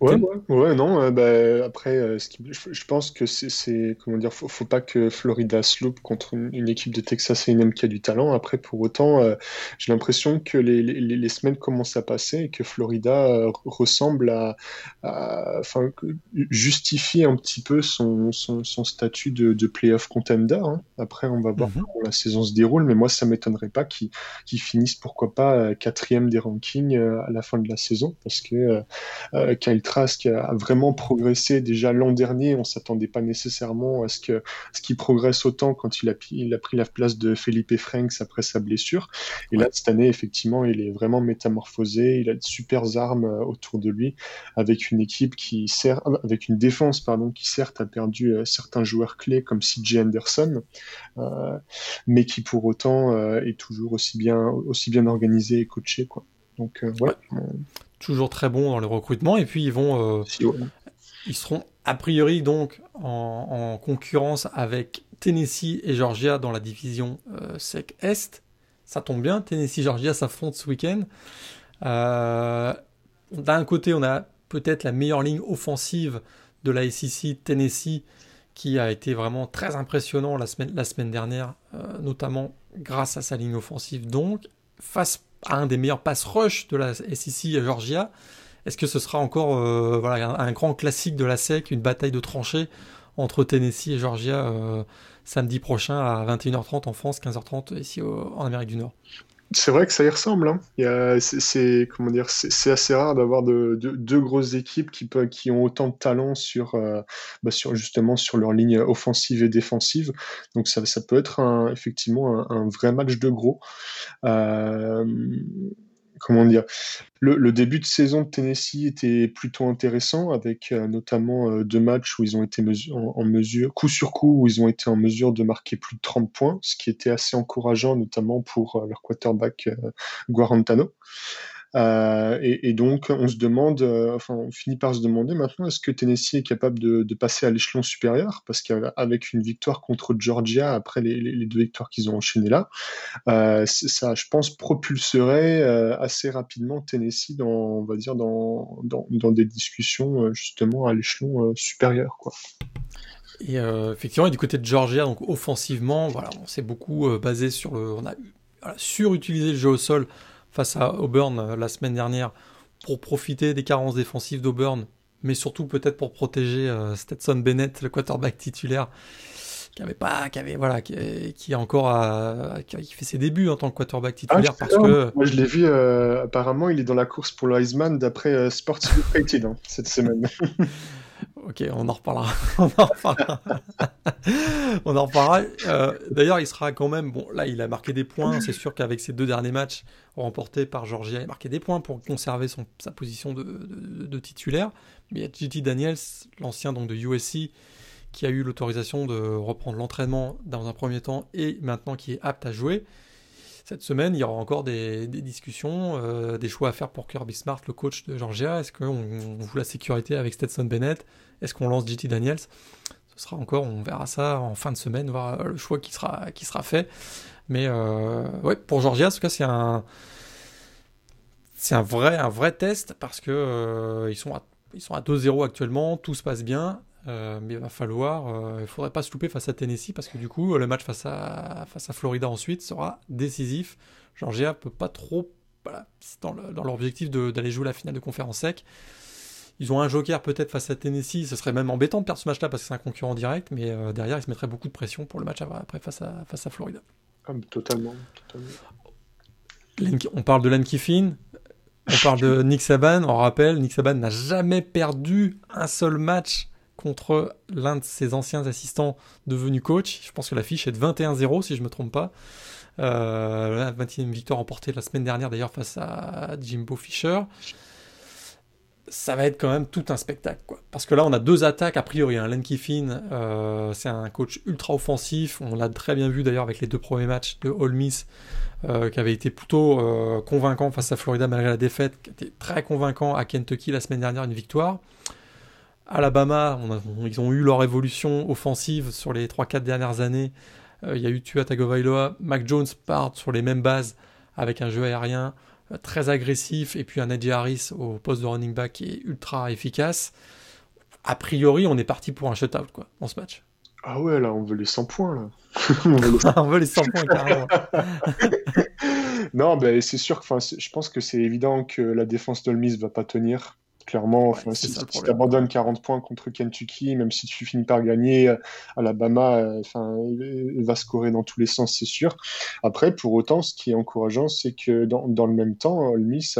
Ouais. Ouais, ouais, non. Euh, bah, après, euh, ce qui, je, pense que c'est, comment dire, faut, faut pas que Florida slope contre une, équipe de Texas A&M qui a du talent. Après, pour autant, euh, j'ai l'impression que les, les, les, semaines commencent à passer et que Florida ressemble à, enfin, justifie un petit peu son, son, son statut de, de playoff contender. Hein. Après, on va voir mhm. comment la saison se déroule, mais moi, ça m'étonnerait pas qu'ils finissent, pourquoi pas, quatrième des rankings à la fin de la saison, parce que Kyle Trask a vraiment progressé déjà l'an dernier. On s'attendait pas nécessairement à ce que ce qu'il progresse autant quand il a, il a pris la place de Felipe Franks après sa blessure. Et là, cette année, effectivement, il est vraiment métamorphosé. Il a de super armes euh, autour de lui, avec une équipe qui sert, euh, avec une défense pardon, qui certes a perdu euh, certains joueurs clés comme CJ Anderson, mais qui pour autant est toujours aussi bien aussi bien organisé et coaché quoi. Donc ouais toujours très bons dans le recrutement. Et puis ils vont, euh, ils seront a priori donc en, concurrence avec Tennessee et Georgia dans la division euh, SEC Est. Ça tombe bien, Tennessee-Georgia s'affrontent ce week-end. Euh, d'un côté, on a peut-être la meilleure ligne offensive de la SEC, Tennessee, qui a été vraiment très impressionnant la semaine, la semaine dernière, notamment grâce à sa ligne offensive. Donc, face un des meilleurs pass rush de la SEC Georgia. Est-ce que ce sera encore euh, voilà, un, grand classique de la SEC, une bataille de tranchées entre Tennessee et Georgia euh, samedi prochain à 21h30 en France, 15h30 ici en Amérique du Nord? C'est vrai que ça y ressemble. Hein. C'est assez rare d'avoir de, deux grosses équipes qui, ont autant de talent sur, euh, bah sur justement sur leur ligne offensive et défensive. Donc ça, peut être effectivement un, un, vrai match de gros. Euh, comment dire, le, début de saison de Tennessee était plutôt intéressant avec euh, notamment euh, deux matchs où ils ont été en, mesure, coup sur coup, où ils ont été en mesure de marquer plus de 30 points, ce qui était assez encourageant, notamment pour euh, leur quarterback Guarantano. Euh, et, donc, on se demande, euh, enfin, on finit par se demander maintenant, est-ce que Tennessee est capable de, passer à l'échelon supérieur? Parce qu'avec une victoire contre Georgia, après les, deux victoires qu'ils ont enchaînées là, euh, ça, je pense, propulserait assez rapidement Tennessee dans, on va dire, dans, dans, des discussions justement à l'échelon supérieur, quoi. Et effectivement, et du côté de Georgia, donc offensivement, voilà, on s'est beaucoup basé sur le, on a surutilisé le jeu au sol face à Auburn euh, la semaine dernière pour profiter des carences défensives d'Auburn, mais surtout peut-être pour protéger euh, Stetson Bennett, le quarterback titulaire, qui avait pas, qui avait voilà, qui, qui encore qui, fait ses débuts en tant que quarterback ah, titulaire parce que. Moi je l'ai vu, euh, apparemment il est dans la course pour le Heisman d'après Sports Illustrated hein, cette semaine. <laughs> Ok, <laughs> on en reparlera. on en reparlera. Euh, d'ailleurs, il sera quand même. Bon, là, il a marqué des points. C'est sûr qu'avec ses deux derniers matchs remportés par Georgia, il a marqué des points pour conserver son, sa position de, titulaire. Mais il y a JT Daniels, l'ancien de USC, qui a eu l'autorisation de reprendre l'entraînement dans un premier temps et maintenant qui est apte à jouer. Cette semaine, il y aura encore des, discussions, euh, des choix à faire pour Kirby Smart, le coach de Georgia. Est-ce qu'on joue la sécurité avec Stetson Bennett? Est-ce qu'on lance JT Daniels? Ce sera encore, on verra ça en fin de semaine, voir le choix qui sera, qui sera fait. Mais euh, ouais, pour Georgia, en tout cas, c'est un, c'est un vrai, un vrai test parce que euh, ils sont sont à 2-0 actuellement, tout se passe bien. Euh, mais il va falloir, euh, il faudrait pas se louper face à Tennessee parce que du coup le match face à, face à Florida ensuite sera décisif. Georgia peut pas trop, voilà, dans, dans, leur objectif d'aller jouer la finale de conférence sec. Ils ont un joker peut-être face à Tennessee, ce serait même embêtant de perdre ce match-là parce que c'est un concurrent direct, mais euh, derrière ils se mettraient beaucoup de pression pour le match après face à, face à Florida. Ah, totalement. On parle de Len Kiffin, on parle de Nick Saban, on rappelle, Nick Saban n'a jamais perdu un seul match contre l'un de ses anciens assistants devenu coach. Je pense que la fiche est de 21-0 si je ne me trompe pas. Euh, la 21e victoire remportée la semaine dernière d'ailleurs face à Jimbo Fisher. Ça va être quand même tout un spectacle. Parce que là, on a deux attaques a priori. Hein. Len Kiffin, euh, c'est un coach ultra offensif. On l'a très bien vu d'ailleurs avec les deux premiers matchs de Ole Miss, euh, qui avait été plutôt convaincant face à Florida malgré la défaite, qui était très convaincant à Kentucky la semaine dernière, une victoire. Alabama, ils ont eu leur évolution offensive sur les 3-4 dernières années. Euh, il y a eu Tua Tagovailoa, Mac Jones part sur les mêmes bases avec un jeu aérien. très agressif, et puis un Eddie Harris au poste de running back qui est ultra efficace, a priori, on est parti pour un shutout, quoi, dans ce match. Ah ouais, là, on veut les 100 points, là. <laughs> on, veut les... <laughs> 100 points, carrément. <laughs> non, ben, c'est sûr que je pense que c'est évident que la défense de ne va pas tenir. Clairement, si, tu abandonnes 40 points contre Kentucky, même si tu finis par gagner, euh, Alabama euh, enfin, va scorer dans tous les sens, c'est sûr. Après, pour autant, ce qui est encourageant, c'est que dans, dans, le même temps, Ole Miss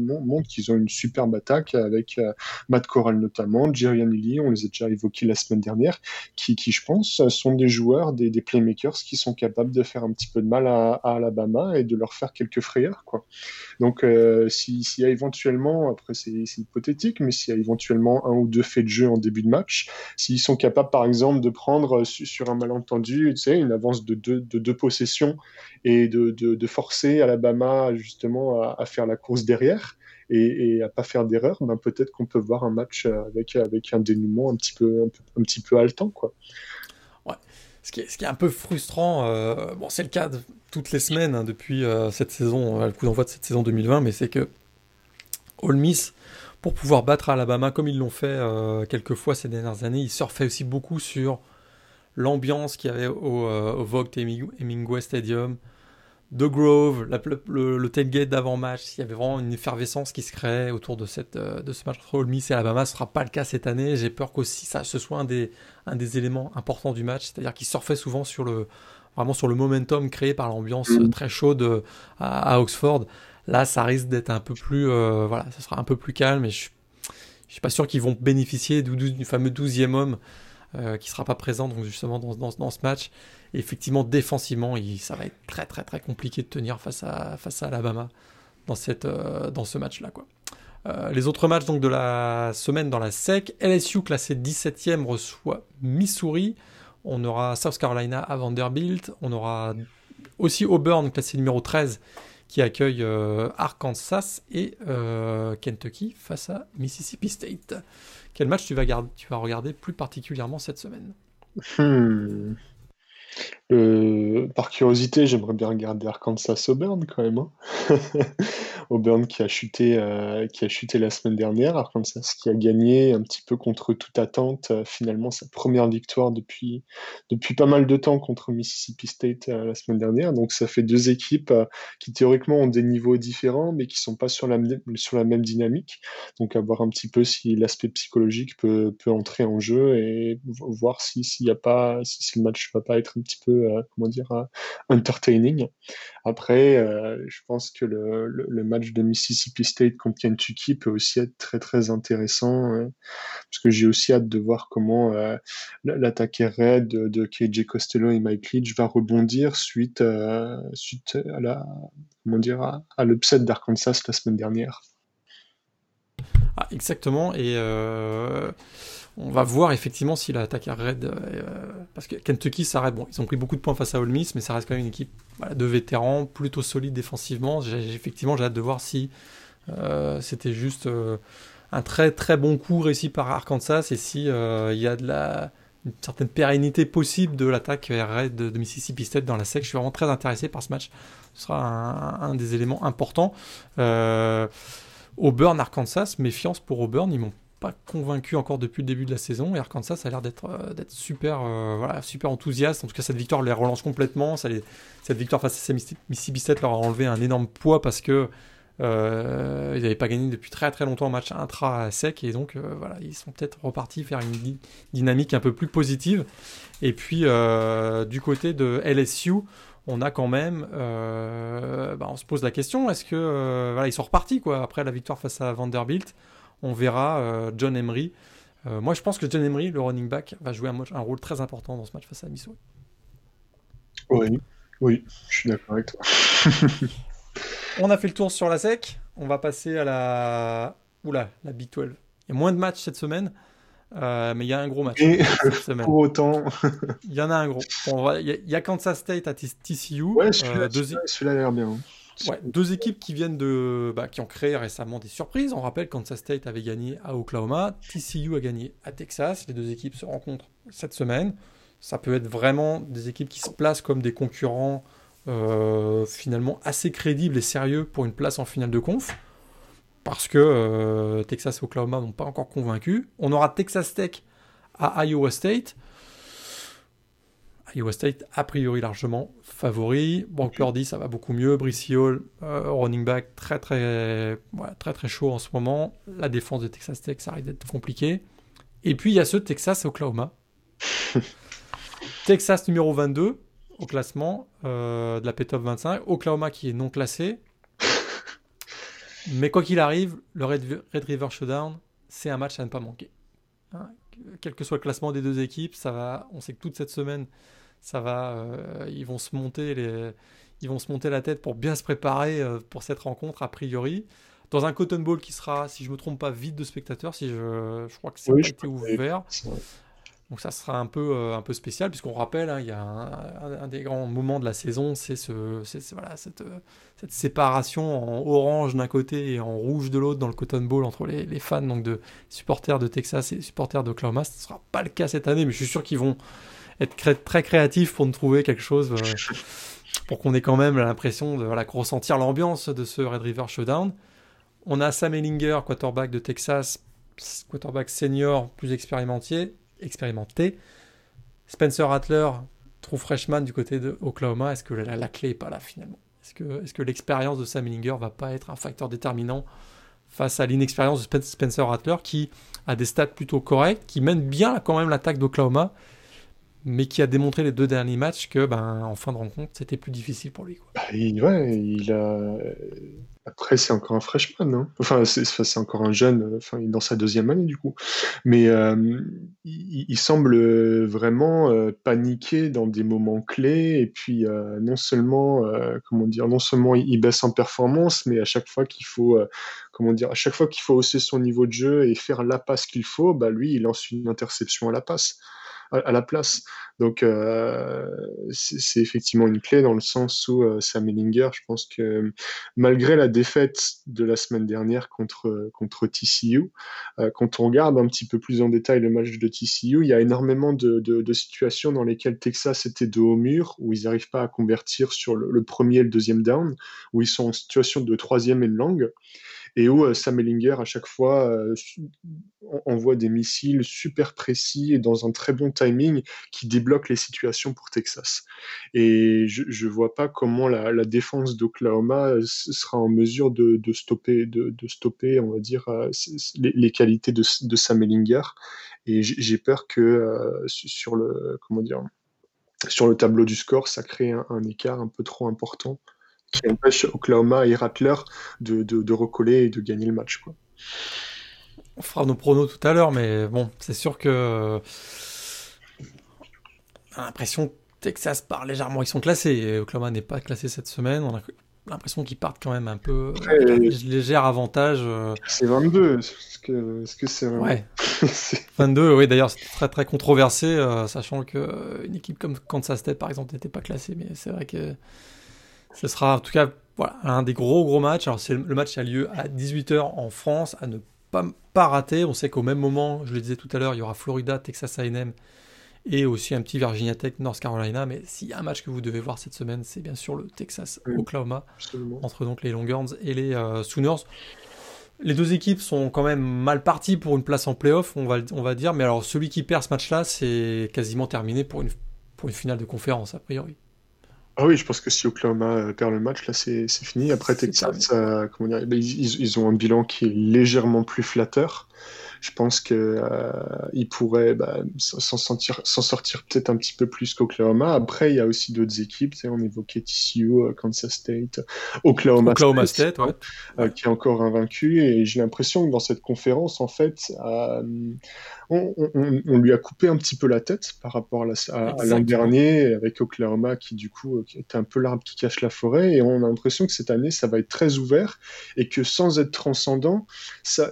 montre qu'ils ont une superbe attaque avec euh, Matt Corral notamment, Jerry Anili, on les a déjà évoqués la semaine dernière, qui, qui je pense, sont des joueurs, des, des, playmakers qui sont capables de faire un petit peu de mal à, Alabama et de leur faire quelques frayeurs. Quoi. Donc, s'il y a éventuellement, après, c'est hypothétique, mais s'il y a éventuellement un ou deux faits de jeu en début de match, s'ils sont capables, par exemple, de prendre euh, sur un malentendu, tu sais, une avance de deux, de deux possessions et de, de, forcer Alabama justement à, faire la course derrière et, et à pas faire d'erreur, ben peut-être qu'on peut voir un match euh, avec, avec un dénouement un petit peu, un, petit peu haletant, quoi. Ouais. Ce qui, est, ce qui est un peu frustrant, euh, bon, c'est le cas de toutes les semaines hein, depuis cette saison, le coup d'envoi de cette saison 2020, mais c'est que Ole Miss pour pouvoir battre Alabama comme ils l'ont fait euh, quelques fois ces dernières années. Ils surfaient aussi beaucoup sur l'ambiance qu'il y avait au, euh, Vogt Hemingway Stadium, The Grove, le, tailgate d'avant-match. Il y avait vraiment une effervescence qui se créait autour de, cette, euh, de ce match entre Ole Miss et Alabama. Ce ne sera pas le cas cette année. J'ai peur qu'aussi ça ce soit un des, un des éléments importants du match, c'est-à-dire qu'ils surfaient souvent sur le, vraiment sur le momentum créé par l'ambiance mm. très chaude à Oxford. Là, ça risque d'être un peu plus, euh, voilà, ça sera un peu plus calme. Et je, je suis pas sûr qu'ils vont bénéficier du, fameux 12e homme euh, qui sera pas présent donc justement dans, dans, ce match. Effectivement, défensivement, il, ça va être très très très compliqué de tenir face à face à Alabama dans cette euh, dans ce match-là, quoi. les autres matchs donc de la semaine dans la SEC, LSU classé 17e reçoit Missouri. On aura South Carolina à Vanderbilt. On aura aussi Auburn classé numéro 13 qui accueille euh, Arkansas et euh, Kentucky face à Mississippi State. Quel match tu vas, tu vas regarder plus particulièrement cette semaine? Hmm. Euh, par curiosité, j'aimerais bien regarder Arkansas Auburn quand même. Hein. <laughs> Auburn qui a chuté, euh, qui a chuté la semaine dernière, Arkansas qui a gagné un petit peu contre toute attente, euh, finalement sa première victoire depuis, depuis pas mal de temps contre Mississippi State la semaine dernière. Donc ça fait deux équipes qui théoriquement ont des niveaux différents, mais qui sont pas sur la, sur la même dynamique. Donc à voir un petit peu si l'aspect psychologique peut, peut entrer en jeu et voir si s'il y a pas, si, si le match va pas être un petit peu, euh, comment dire, euh, entertaining. Après, euh, je pense que le, match de Mississippi State contre Kentucky peut aussi être très très intéressant, parce que j'ai aussi hâte de voir comment l'attaque raid de, de, KJ Costello et Mike Leach va rebondir suite, suite à la, comment dire, à, l'upset d'Arkansas la semaine dernière. Ah, exactement, et on va voir effectivement si l'attaque à Red. Euh, parce que Kentucky, ça Bon, ils ont pris beaucoup de points face à Ole Miss, mais ça reste quand même une équipe de vétérans, plutôt solide défensivement. effectivement, j'ai hâte de voir si euh, c'était juste euh, un très très bon coup réussi par Arkansas et si il y a de la une certaine pérennité possible de l'attaque Red de, Mississippi State dans la SEC. Je suis vraiment très intéressé par ce match. Ce sera un, un des éléments importants. Auburn, Arkansas, méfiance pour Auburn, ils m'ont pas convaincu encore depuis le début de la saison. Et Arkansas ça a l'air d'être euh, super, euh, voilà, super enthousiaste. En tout cas, cette victoire les relance complètement. Cette victoire face à Mississippi State leur a enlevé un énorme poids parce que euh, ils n'avaient pas gagné depuis très très longtemps un match intra-sec. Et donc, voilà, ils sont peut-être repartis faire une dynamique un peu plus positive. Et puis, du côté de LSU, on a quand même, bah, on se pose la question, est-ce que voilà, ils sont repartis quoi après la victoire face à Vanderbilt? On verra euh, John Emery. Euh, moi, je pense que John Emery, le running back, va jouer un, rôle très important dans ce match face à Missouri. Oui, oui, je suis d'accord avec toi. <laughs> on a fait le tour sur la SEC. On va passer à la. Oula, la Big 12. Il y a moins de matchs cette semaine. Euh, mais il y a un gros match cette semaine. Pour autant. il y en a un gros. il, y a, Kansas State à TCU. Ouais, celui-là a l'air bien. Ouais, deux équipes qui viennent de, bah, qui ont créé récemment des surprises. On rappelle Kansas State avait gagné à Oklahoma, TCU a gagné à Texas. Les deux équipes se rencontrent cette semaine. Ça peut être vraiment des équipes qui se placent comme des concurrents finalement assez crédible et sérieux pour une place en finale de conf. Parce que Texas et Oklahoma n'ont pas encore convaincu. On aura Texas Tech à Iowa State. Iowa State, a priori largement favori. Brock Purdy, ça va beaucoup mieux. Brice Hall, euh, running back, très très, très très chaud en ce moment. La défense de Texas Tech, ça risque d'être compliqué. Et puis il y a ce Texas Oklahoma. <laughs> Texas numéro 22 au classement euh, de la P-Top 25. Oklahoma qui est non classé. <laughs> Mais quoi qu'il arrive, le Red, River Showdown, c'est un match à ne pas manquer. Hein, quel que soit le classement des deux équipes, ça va. On sait que toute cette semaine, ça va, euh, ils vont se monter les, ils vont se monter la tête pour bien se préparer euh, pour cette rencontre a priori. Dans un Cotton Bowl qui sera, si je me trompe pas, vide de spectateurs, si je, je crois que c'est été ouvert. Donc ça sera un peu, euh, un peu spécial, puisqu'on rappelle, hein, il y a un, des grands moments de la saison, c'est ce, voilà, cette, cette, séparation en orange d'un côté et en rouge de l'autre dans le Cotton Bowl entre les, les, fans donc de supporters de Texas et supporters d'Oklahoma. Ce ne sera pas le cas cette année, mais je suis sûr qu'ils vont être très créatif pour nous trouver quelque chose, euh, <laughs> pour qu'on ait quand même l'impression de voilà, ressentir l'ambiance de ce Red River Showdown. On a Sam Ellinger, quarterback de Texas, quarterback senior, plus expérimenté. expérimenté. Spencer Rattler, true freshman du côté de Oklahoma. Est-ce que la, clé n'est pas là finalement? Est-ce que, est que l'expérience de Sam Ellinger va pas être un facteur déterminant face à l'inexpérience de Spencer Rattler qui a des stats plutôt corrects, qui mène bien quand même l'attaque d'Oklahoma mais qui a démontré les deux derniers matchs que, ben, en fin de rencontre, c'était plus difficile pour lui. Quoi. Bah, il, ouais, il a. Après, c'est encore un freshman, hein. enfin, c'est encore un jeune, enfin, il est dans sa deuxième année du coup. Mais euh, il, semble vraiment euh, paniquer dans des moments clés, et puis euh, non seulement, comment dire, non seulement il, baisse en performance, mais à chaque fois qu'il faut, comment dire, à chaque fois qu'il faut hausser son niveau de jeu et faire la passe qu'il faut, bah lui, il lance une interception à la passe à, la place. Donc euh, c'est effectivement une clé dans le sens où euh, Sam Ellinger, je pense que malgré la défaite de la semaine dernière contre, contre TCU, euh, quand on regarde un petit peu plus en détail le match de TCU, il y a énormément de, de, situations dans lesquelles Texas était de haut mur, où ils n'arrivent pas à convertir sur le, le, premier et le deuxième down, où ils sont en situation de troisième et de langue et où euh, Sam Ellinger à chaque fois euh, envoie des missiles super précis et dans un très bon timing qui débloquent les situations pour Texas. Et je ne vois pas comment la, défense d'Oklahoma euh, sera en mesure de, stopper, de, stopper, on va dire, les, qualités de, Sam Ellinger. Et j'ai peur que sur le comment dire sur le tableau du score, ça crée un écart un peu trop important qui empêche Oklahoma et Rattler de, de, recoller et de gagner le match. Quoi. On fera nos pronos tout à l'heure, mais bon, c'est sûr que. On a l'impression que Texas part légèrement. Ils sont classés. Et Oklahoma n'est pas classé cette semaine. On a l'impression qu'ils partent quand même un peu. un léger avantage. Euh. C'est 22. Est-ce que c'est -ce vraiment... Ouais. <laughs> 22, oui, d'ailleurs, c'est très très controversé, euh, sachant qu'une équipe comme Kansas State, par exemple, n'était pas classée. Mais c'est vrai que ce sera en tout cas voilà, un des gros gros matchs. Alors c'est le match a lieu à 18h en France, à ne pas, pas rater. On sait qu'au même moment, je le disais tout à l'heure, il y aura Florida, Texas A&M et aussi un petit Virginia Tech, North Carolina. Mais s'il y a un match que vous devez voir cette semaine, c'est bien sûr le Texas Oklahoma entre donc les Longhorns et les euh, Sooners. Les deux équipes sont quand même mal parties pour une place en playoff, on va, on va dire. Mais alors celui qui perd ce match-là, c'est quasiment terminé pour une, pour une finale de conférence a priori. Ah oui, je pense que si Oklahoma euh, perd le match, là, c'est fini. Après, Texas, euh, comment dire, ils, ils, ont un bilan qui est légèrement plus flatteur je pense qu'ils euh, pourraient bah, s'en sortir, peut-être un petit peu plus qu'Oklahoma. Après, il y a aussi d'autres équipes. On évoquait TCU, euh, Kansas State, Oklahoma, State, euh, qui est encore invaincu. Et j'ai l'impression que dans cette conférence, en fait, on, lui a coupé un petit peu la tête par rapport à l'an dernier avec Oklahoma qui, du coup, était un peu l'arbre qui cache la forêt. Et on a l'impression que cette année, ça va être très ouvert et que sans être transcendant, ça,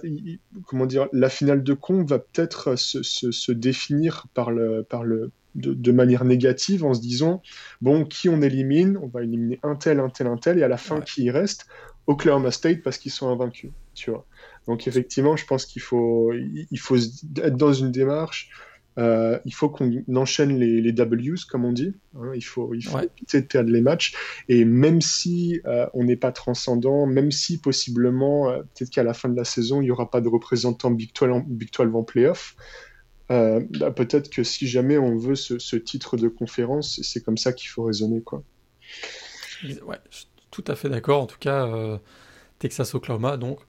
comment dire, la finale de con va peut-être se, définir par le, par le, de, manière négative en se disant bon, qui on élimine On va éliminer un tel, un tel, un tel, et à la fin, qui y reste? Oklahoma State parce qu'ils sont invaincus, tu vois. Donc effectivement, je pense qu'il faut, il faut être dans une démarche Euh, il faut qu'on enchaîne les, les, Ws, comme on dit. Hein. il faut, il faut éviter de perdre les matchs. Et même si euh, on n'est pas transcendant, même si possiblement, euh, peut-être qu'à la fin de la saison, il n'y aura pas de représentant Big 12 en, Big 12 en playoff, bah, peut-être que si jamais on veut ce, ce titre de conférence, c'est comme ça qu'il faut raisonner. Quoi. Ouais, je suis tout à fait d'accord. En tout cas, Texas-Oklahoma, donc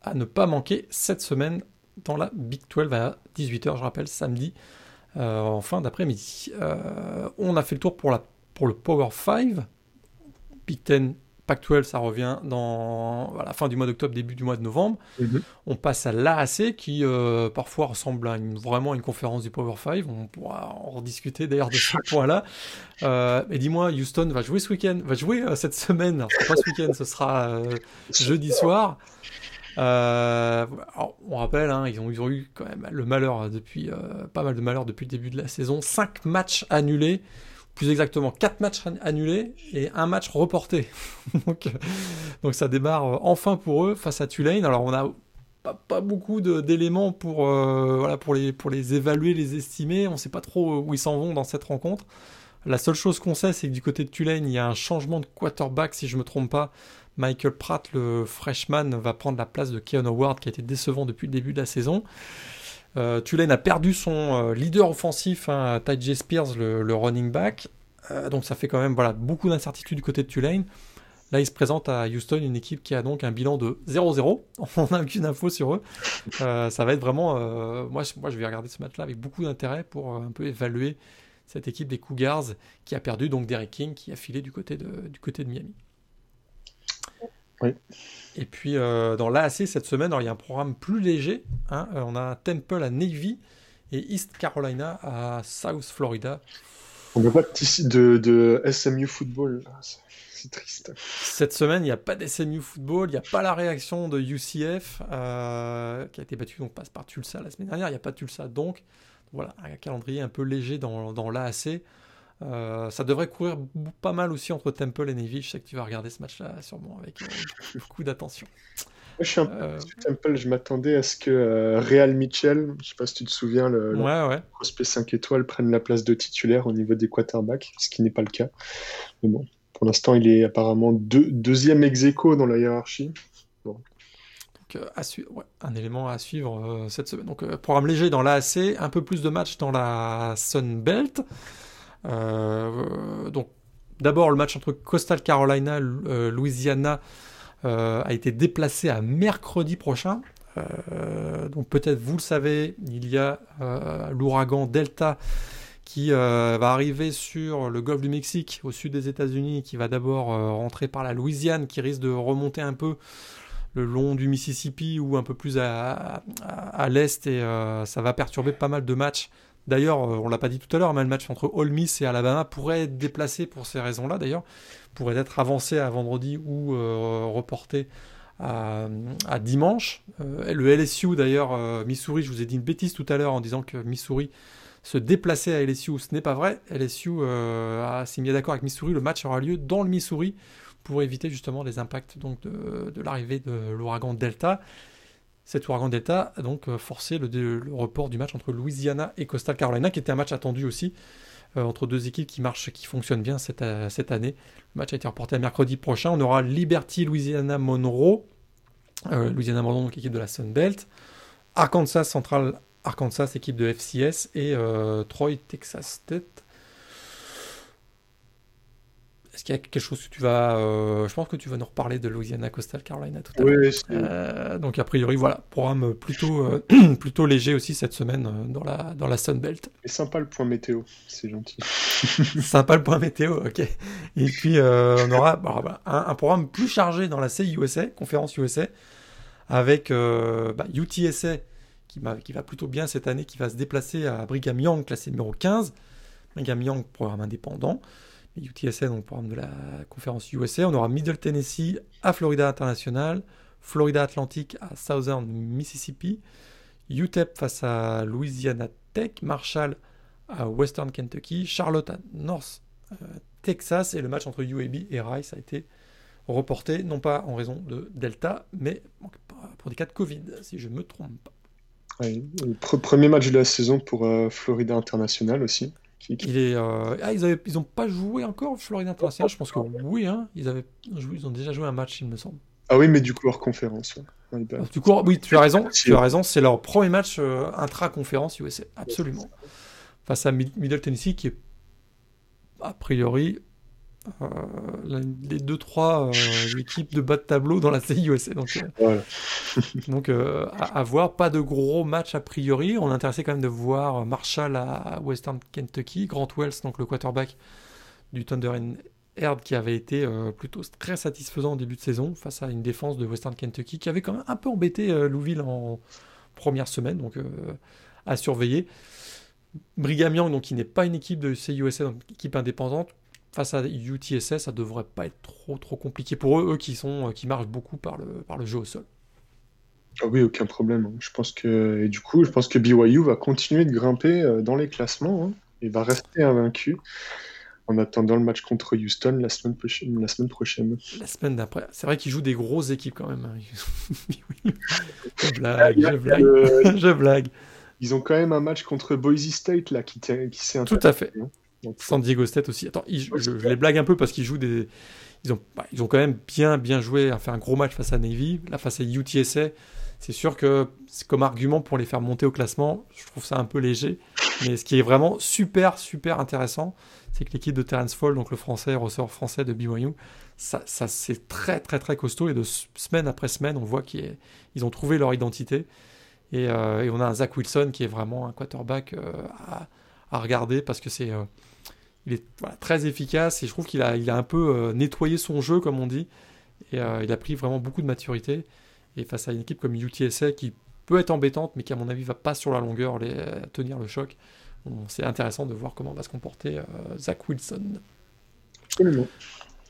à ne pas manquer cette semaine dans la Big 12 à 18h, je rappelle, samedi, euh, en fin d'après-midi. Euh, on a fait le tour pour, la, pour le Power 5. Big 10, Pac-12, ça revient dans la fin du mois d'octobre, début du mois de novembre. Mhm. On passe à l'AAC, qui euh, parfois ressemble à une, vraiment une conférence du Power 5. On pourra en rediscuter d'ailleurs de ce <laughs> point-là. et dis-moi, Houston va jouer ce week-end, va jouer cette semaine. Alors, pas ce week-end, ce sera jeudi soir. Euh, on rappelle, hein, ils, ont, eu quand même le malheur depuis, euh, pas mal de malheur depuis le début de la saison. 5 matchs annulés, plus exactement 4 matchs annulés et un match reporté. <laughs> donc, euh, donc, ça démarre enfin pour eux face à Tulane. Alors on a pas, beaucoup d'éléments pour, pour, les, pour les évaluer, les estimer. On ne sait pas trop où ils s'en vont dans cette rencontre. La seule chose qu'on sait, c'est que du côté de Tulane, il y a un changement de quarterback, si je ne me trompe pas, Michael Pratt, le freshman, va prendre la place de Keon Howard, qui a été décevant depuis le début de la saison. Euh, Tulane a perdu son euh, leader offensif, hein, Ty. Spears, le, running back. Euh, donc ça fait quand même beaucoup d'incertitudes du côté de Tulane. Là, il se présente à Houston, une équipe qui a donc un bilan de 0-0. <laughs> On n'a aucune info sur eux. ça va être vraiment. moi, je vais regarder ce match-là avec beaucoup d'intérêt pour un peu évaluer cette équipe des Cougars qui a perdu donc Derek King qui a filé du côté de Miami. Et puis euh, dans l'AAC cette semaine, il y a un programme plus léger. Hein, euh, on a Temple à Navy et East Carolina à South Florida. On n'a pas de, de, SMU football. C'est triste. Cette semaine, il n'y a pas d'SMU football, il n'y a pas la réaction de UCF euh, qui a été battue donc passe par Tulsa la semaine dernière. Il n'y a pas de Tulsa donc. Voilà, un calendrier un peu léger dans, dans l'AAC. Euh, ça devrait courir pas mal aussi entre Temple et Navy. Je sais que tu vas regarder ce match-là sûrement avec euh, <laughs> beaucoup d'attention. Je suis un peu euh... Temple, je m'attendais à ce que euh, Real Mitchell, je sais pas si tu te souviens, le, prospect 5 étoiles, prenne la place de titulaire au niveau des quarterbacks, ce qui n'est pas le cas. Mais bon, pour l'instant, il est apparemment deuxième ex aequo dans la hiérarchie. Bon. Donc, un élément à suivre cette semaine. Donc, programme léger dans l'AAC, un peu plus de matchs dans la Sun Belt. Euh, donc, d'abord, le match entre Coastal Carolina, euh, Louisiana euh, a été déplacé à mercredi prochain. donc, peut-être vous le savez, il y a l'ouragan Delta qui va arriver sur le golfe du Mexique, au sud des États-Unis, qui va d'abord rentrer par la Louisiane, qui risque de remonter un peu le long du Mississippi ou un peu plus à l'est, et ça va perturber pas mal de matchs D'ailleurs, euh, on l'a pas dit tout à l'heure, mais le match entre Ole Miss et Alabama pourrait être déplacé pour ces raisons-là, d'ailleurs, pourrait être avancé à vendredi ou euh, reporté à, dimanche. Euh, le LSU, d'ailleurs, Missouri, je vous ai dit une bêtise tout à l'heure en disant que Missouri se déplaçait à LSU, ce n'est pas vrai. LSU s'est mis d'accord avec Missouri, le match aura lieu dans le Missouri pour éviter justement les impacts donc, de, de l'arrivée de l'ouragan Delta. Cet ouragan d'État a donc euh, forcé le, report du match entre Louisiana et Coastal Carolina, qui était un match attendu aussi, euh, entre deux équipes qui marchent, qui fonctionnent bien cette, euh, cette, année. Le match a été reporté à mercredi prochain. On aura Liberty, Louisiana, Monroe, Louisiana, Monroe, donc équipe de la Sun Belt, Arkansas Central, Arkansas, équipe de FCS, et Troy, Texas State, est-ce qu'il y a quelque chose que tu vas. Euh, je pense que tu vas nous reparler de Louisiana Coastal Carolina tout à l'heure. Oui, euh, donc, a priori, voilà, programme plutôt, euh, <clears throat> plutôt léger aussi cette semaine dans la, dans la Sun Belt. C'est sympa le point météo, c'est gentil. <laughs> sympa le point météo, ok. Et puis, on aura bah, un, programme plus chargé dans la CIUSA, conférence USA, avec bah, UTSA qui, qui va plutôt bien cette année, qui va se déplacer à Brigham Young, classé numéro 15. Brigham Young, programme indépendant. UTSA, donc programme de la conférence USA. On aura Middle Tennessee à Florida International, Florida Atlantic à Southern Mississippi, UTEP face à Louisiana Tech, Marshall à Western Kentucky, Charlotte North euh, Texas et le match entre UAB et Rice a été reporté, non pas en raison de Delta, mais pour des cas de Covid, si je ne me trompe pas. premier match de la saison pour Florida International aussi. Il est, ah, ils, n'ont ils ont pas joué encore Florida International Je pense que oui, hein. ils, avaient, ils ont déjà joué un match, il me semble. Ah oui, mais du coup hors conférence. Du coup, oui, tu as raison. Tu as raison. C'est leur premier match intra-conférence USA, absolument. Face à Middle Tennessee, qui est a priori euh, les deux trois euh, <laughs> équipes de bas de tableau dans la CIUSA. Donc, euh, <laughs> donc à, voir. Pas de gros matchs a priori. On est intéressé quand même de voir Marshall à, Western Kentucky, Grant Wells, donc le quarterback du Thunder Herd qui avait été plutôt très satisfaisant au début de saison face à une défense de Western Kentucky qui avait quand même un peu embêté Louisville en première semaine, donc à surveiller. Brigham Young, donc qui n'est pas une équipe de CIUSA, donc équipe indépendante, face à UTSS, ça devrait pas être trop trop compliqué pour eux, eux qui sont euh, qui marchent beaucoup par le par le jeu au sol. Ah oui, aucun problème. Je pense que et du coup, je pense que BYU va continuer de grimper euh, dans les classements hein, et va rester invaincu en attendant le match contre Houston la semaine, prochaine. La semaine prochaine. La semaine d'après. C'est vrai qu'ils jouent des grosses équipes quand même. Hein. <laughs> je blague, je blague, <laughs> je blague. Ils ont quand même un match contre Boise State là qui, qui s'est Tout à fait. Hein. San Diego State aussi. Attends, je, les blague un peu parce qu'ils jouent des. Ils ont, bah, ils ont quand même bien, bien joué, à faire un gros match face à Navy, là face à UTSA. C'est sûr que c'est comme argument pour les faire monter au classement, je trouve ça un peu léger. Mais ce qui est vraiment super, super intéressant, c'est que l'équipe de Terence Fall, donc le français, ressort français de BYU, ça, ça c'est très, très, très costaud. Et de semaine après semaine, on voit qu'ils ont trouvé leur identité. Euh, et, on a un Zach Wilson qui est vraiment un quarterback euh, à, à, regarder parce que c'est euh, il est très efficace et je trouve qu'il a, il a un peu euh, nettoyé son jeu, comme on dit. Et euh, il a pris vraiment beaucoup de maturité. Et face à une équipe comme UTSA qui peut être embêtante, mais qui, à mon avis, va pas sur la longueur les, euh, tenir le choc, c'est intéressant de voir comment va se comporter Zach Wilson.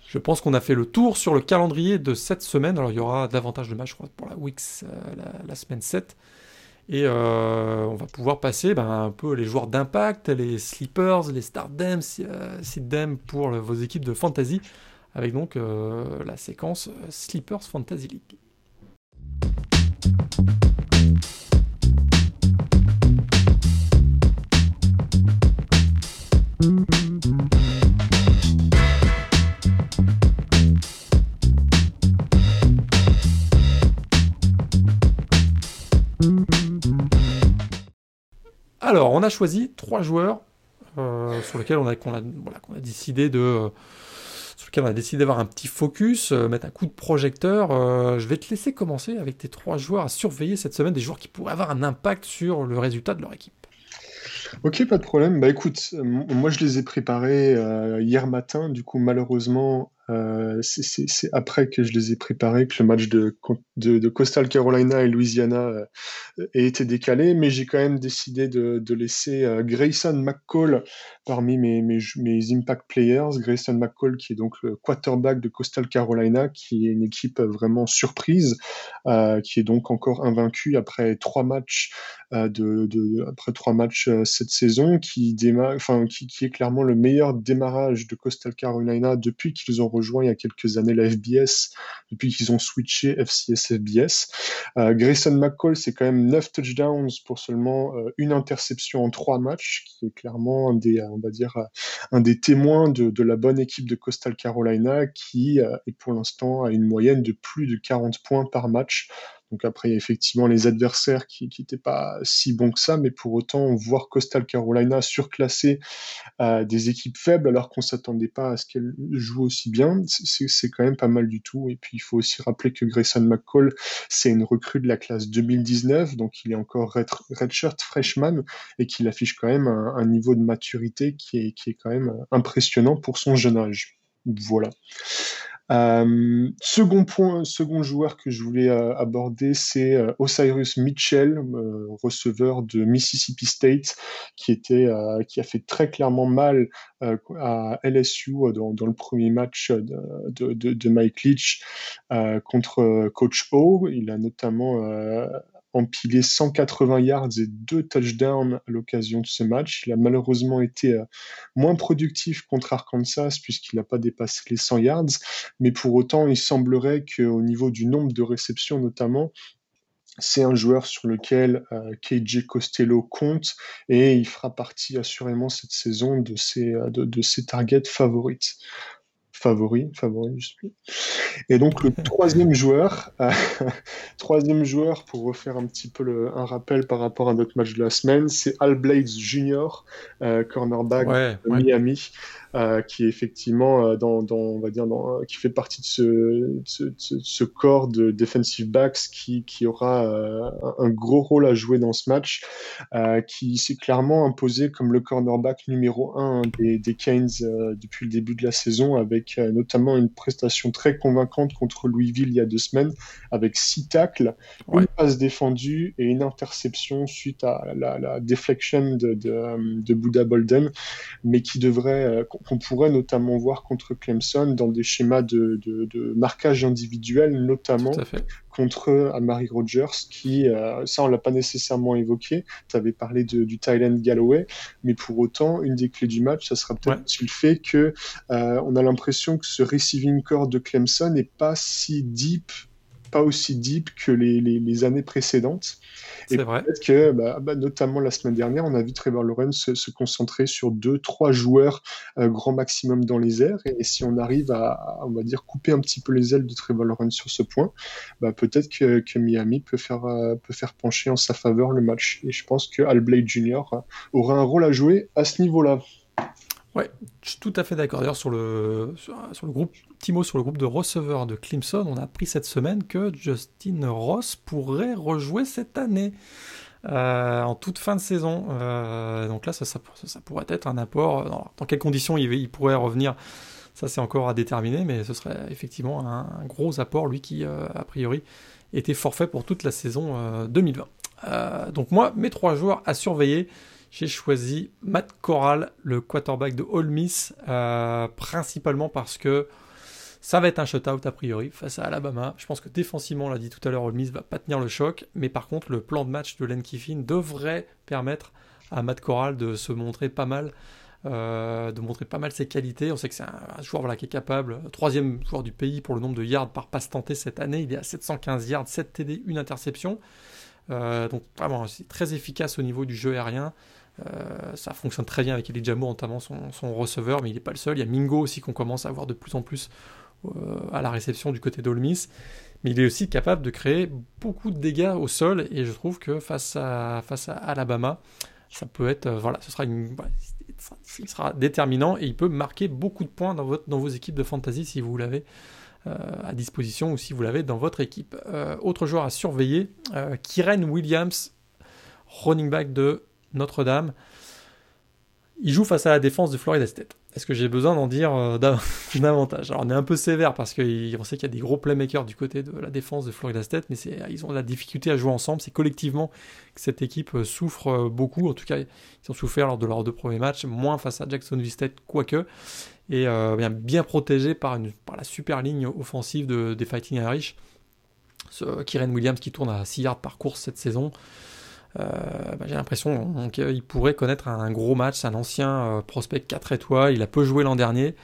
Je pense qu'on a fait le tour sur le calendrier de cette semaine. Alors, il y aura davantage de matchs, je crois, pour la Wix la, la, semaine 7. Et euh, on va pouvoir passer ben, un peu les joueurs d'impact, les sleepers, les stardem, seeddem pour vos équipes de fantasy, avec donc euh, la séquence euh, Sleepers Fantasy League. Alors, on a choisi trois joueurs euh, sur lesquels on a, décidé de sur lesquels on a décidé d'avoir un petit focus, euh, mettre un coup de projecteur. Euh, je vais te laisser commencer avec tes trois joueurs à surveiller cette semaine, des joueurs qui pourraient avoir un impact sur le résultat de leur équipe. Ok, pas de problème. Bah écoute, moi je les ai préparés hier matin. Du coup, malheureusement, euh, c'est après que je les ai préparés que le match de, de, Coastal Carolina et Louisiana euh, a été décalé, mais j'ai quand même décidé de, laisser euh, Grayson McCall parmi mes, impact players. Grayson McCall, qui est donc le quarterback de Coastal Carolina, qui est une équipe vraiment surprise, qui est donc encore invaincu après trois matchs de, après trois matchs cette saison, qui, qui, est clairement le meilleur démarrage de Coastal Carolina depuis qu'ils ont rejoint il y a quelques années la FBS, depuis qu'ils ont switché FCS FBS. Euh, Grayson McCall, c'est quand même 9 touchdowns pour seulement euh, une interception en trois matchs, qui est clairement un des, on va dire, euh, un des témoins de, de la bonne équipe de Coastal Carolina, qui est pour l'instant à une moyenne de plus de 40 points par match. Donc après, effectivement les adversaires qui n'étaient pas si bons que ça, mais pour autant, voir Coastal Carolina surclasser euh, des équipes faibles alors qu'on s'attendait pas à ce qu'elles jouent aussi bien, c'est quand même pas mal du tout. Et puis, il faut aussi rappeler que Grayson McCall, c'est une recrue de la classe 2019, donc il est encore redshirt freshman et qu'il affiche quand même un, un, niveau de maturité qui est, qui est quand même impressionnant pour son jeune âge. Voilà. Euh, second point, second joueur que je voulais euh, aborder, c'est euh, Osiris Mitchell, receveur de Mississippi State, qui était, qui a fait très clairement mal à LSU dans, le premier match de, de Mike Leach contre Coach O. Il a notamment empilé 180 yards et deux touchdowns à l'occasion de ce match. Il a malheureusement été euh, moins productif contre Arkansas puisqu'il n'a pas dépassé les 100 yards, mais pour autant, il semblerait qu'au niveau du nombre de réceptions notamment, c'est un joueur sur lequel euh, KJ Costello compte et il fera partie assurément cette saison de ses, de, de ses targets favorites favori, favori, je suis. Et donc le <laughs> troisième joueur, euh, <laughs> troisième joueur pour refaire un petit peu le, un rappel par rapport à notre match de la semaine, c'est Al Blades Jr., euh, cornerback de Miami. Euh, qui est effectivement euh, dans, dans, on va dire, dans, qui fait partie de ce, ce, ce, corps de defensive backs qui, qui aura un gros rôle à jouer dans ce match, qui s'est clairement imposé comme le cornerback numéro un des, des Canes depuis le début de la saison, avec notamment une prestation très convaincante contre Louisville il y a deux semaines, avec six tacles, une passe défendue et une interception suite à la, la deflection de, de, de Buda Bolden, mais qui devrait qu'on pourrait notamment voir contre Clemson dans des schémas de, marquage individuel, notamment contre Amari Rogers, qui, euh, ça on l'a pas nécessairement évoqué, tu avais parlé du Thailand Galloway, mais pour autant, une des clés du match, ça sera peut-être le fait que euh, on a l'impression que ce receiving core de Clemson n'est pas si deep pas aussi deep que les, les, années précédentes. Et peut-être que, bah, bah, notamment la semaine dernière, on a vu Trevor Lawrence se, concentrer sur deux, trois joueurs euh, grand maximum dans les airs. Et, si on arrive à, on va dire, couper un petit peu les ailes de Trevor Lawrence sur ce point, bah, peut-être que, que, Miami peut faire, euh, peut faire pencher en sa faveur le match. Et je pense que Al Blade Jr. aura un rôle à jouer à ce niveau-là. Ouais, je suis tout à fait d'accord. D'ailleurs, sur le, sur, le groupe, petit mot sur le groupe de receveurs de Clemson, on a appris cette semaine que Justin Ross pourrait rejouer cette année. Euh, en toute fin de saison. Euh, donc là, ça, pourrait être un apport. Dans, quelles conditions il, pourrait revenir Ça, c'est encore à déterminer, mais ce serait effectivement un, gros apport, lui qui, euh, a priori, était forfait pour toute la saison 2020. donc moi, mes trois joueurs à surveiller j'ai choisi Matt Corral, le quarterback de Ole Miss, principalement parce que ça va être un shutout a priori face à Alabama. Je pense que défensivement, on l'a dit tout à l'heure, Ole Miss va pas tenir le choc, mais par contre, le plan de match de Len Kiffin devrait permettre à Matt Corral de se montrer pas mal. Euh, de montrer pas mal ses qualités. On sait que c'est un, joueur voilà, qui est capable, troisième joueur du pays pour le nombre de yards par passe tenté cette année. Il est à 715 yards, 7 TD, une interception. Euh, donc vraiment, c'est très efficace au niveau du jeu aérien. Euh, ça fonctionne très bien avec Elijah Moore, notamment son, receveur, mais il n'est pas le seul. Il y a Mingo aussi qu'on commence à voir de plus en plus à la réception du côté d'Olmis. Mais il est aussi capable de créer beaucoup de dégâts au sol, et je trouve que face à, face à Alabama, ça peut être, euh, voilà, ce sera déterminant et il peut marquer beaucoup de points dans, vos équipes de fantasy si vous l'avez à disposition ou si vous l'avez dans votre équipe. autre joueur à surveiller, Kyren Williams, running back de notre-Dame. Il joue face à la défense de Florida State. Est-ce que j'ai besoin d'en dire euh, <laughs> davantage? Alors on est un peu sévère parce qu'on sait qu'il y a des gros playmakers du côté de la défense de Florida State, mais ils ont la difficulté à jouer ensemble. C'est collectivement que cette équipe euh, souffre euh, beaucoup. En tout cas, ils ont souffert lors de leurs deux premiers matchs, moins face à Jacksonville State, quoique, et bien, bien protégé par, la super ligne offensive de, des Fighting Irish. Ce Williams qui tourne à 6 yards par course cette saison. Euh, bah, j'ai l'impression qu'il pourrait connaître un, gros match. C'est un ancien euh, prospect 4 étoiles. Il a peu joué l'an dernier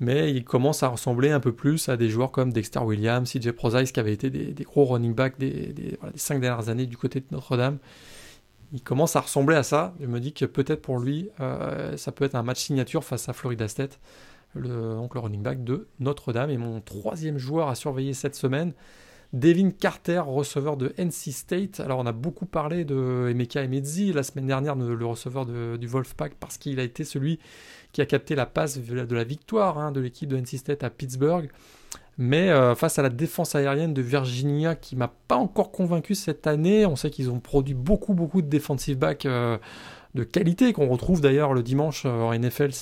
mais il commence à ressembler un peu plus à des joueurs comme Dexter Williams, CJ Prozis, qui avaient été des, gros running backs des, des, cinq dernières années du côté de Notre-Dame. Il commence à ressembler à ça. Je me dis que peut-être pour lui, euh, ça peut être un match signature face à Florida State, le, donc le running back de Notre-Dame. Et mon troisième joueur à surveiller cette semaine, Devin Carter, receveur de NC State. Alors on a beaucoup parlé de Emeka Emezi la semaine dernière, le receveur du Wolfpack, parce qu'il a été celui qui a capté la passe de la victoire hein, de l'équipe de NC State à Pittsburgh. Mais euh, face à la défense aérienne de Virginia qui m'a pas encore convaincu cette année, on sait qu'ils ont produit beaucoup beaucoup de defensive back euh, de qualité qu'on retrouve d'ailleurs le dimanche euh, en NFL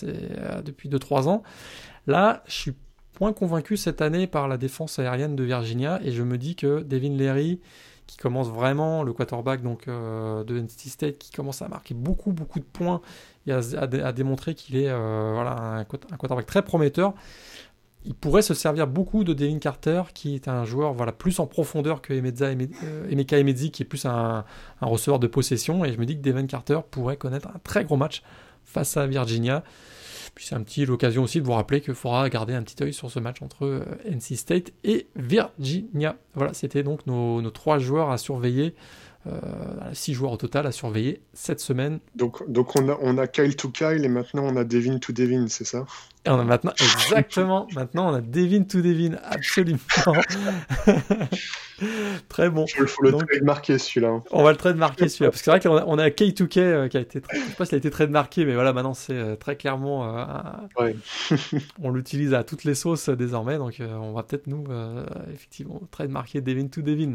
depuis 2-3 ans. Là, je suis moins convaincu cette année par la défense aérienne de Virginia et je me dis que Devin Leary qui commence vraiment le quarterback donc euh, de NC State qui commence à marquer beaucoup beaucoup de points et à, démontrer qu'il est euh, voilà un, quarterback très prometteur il pourrait se servir beaucoup de Devin Carter, qui est un joueur voilà, plus en profondeur que Emeka euh, Emezi, qui est plus un, un, receveur de possession. Et je me dis que Devin Carter pourrait connaître un très gros match face à Virginia. Puis c'est un petit l'occasion aussi de vous rappeler qu'il faudra garder un petit œil sur ce match entre euh, NC State et Virginia. Voilà, c'était donc nos, nos, trois joueurs à surveiller. Euh, six joueurs au total à surveiller cette semaine. Donc, donc on, a, on a Kyle to Kyle et maintenant on a Devin to Devin, c'est ça? Et on a maintenant, exactement, <laughs> maintenant on a Devin to Devin, absolument. <laughs> Très bon. Il faut le trade marqué celui-là. Hein. On va le trade marquer celui-là. Parce que c'est vrai qu'on a, on a K2K euh, qui a été. Très, je sais pas s'il a été trade marqué, mais voilà, maintenant c'est euh, très clairement. Euh, ouais. <laughs> on l'utilise à toutes les sauces désormais. Donc on va peut-être nous, effectivement, trade marquer Devin to Devin.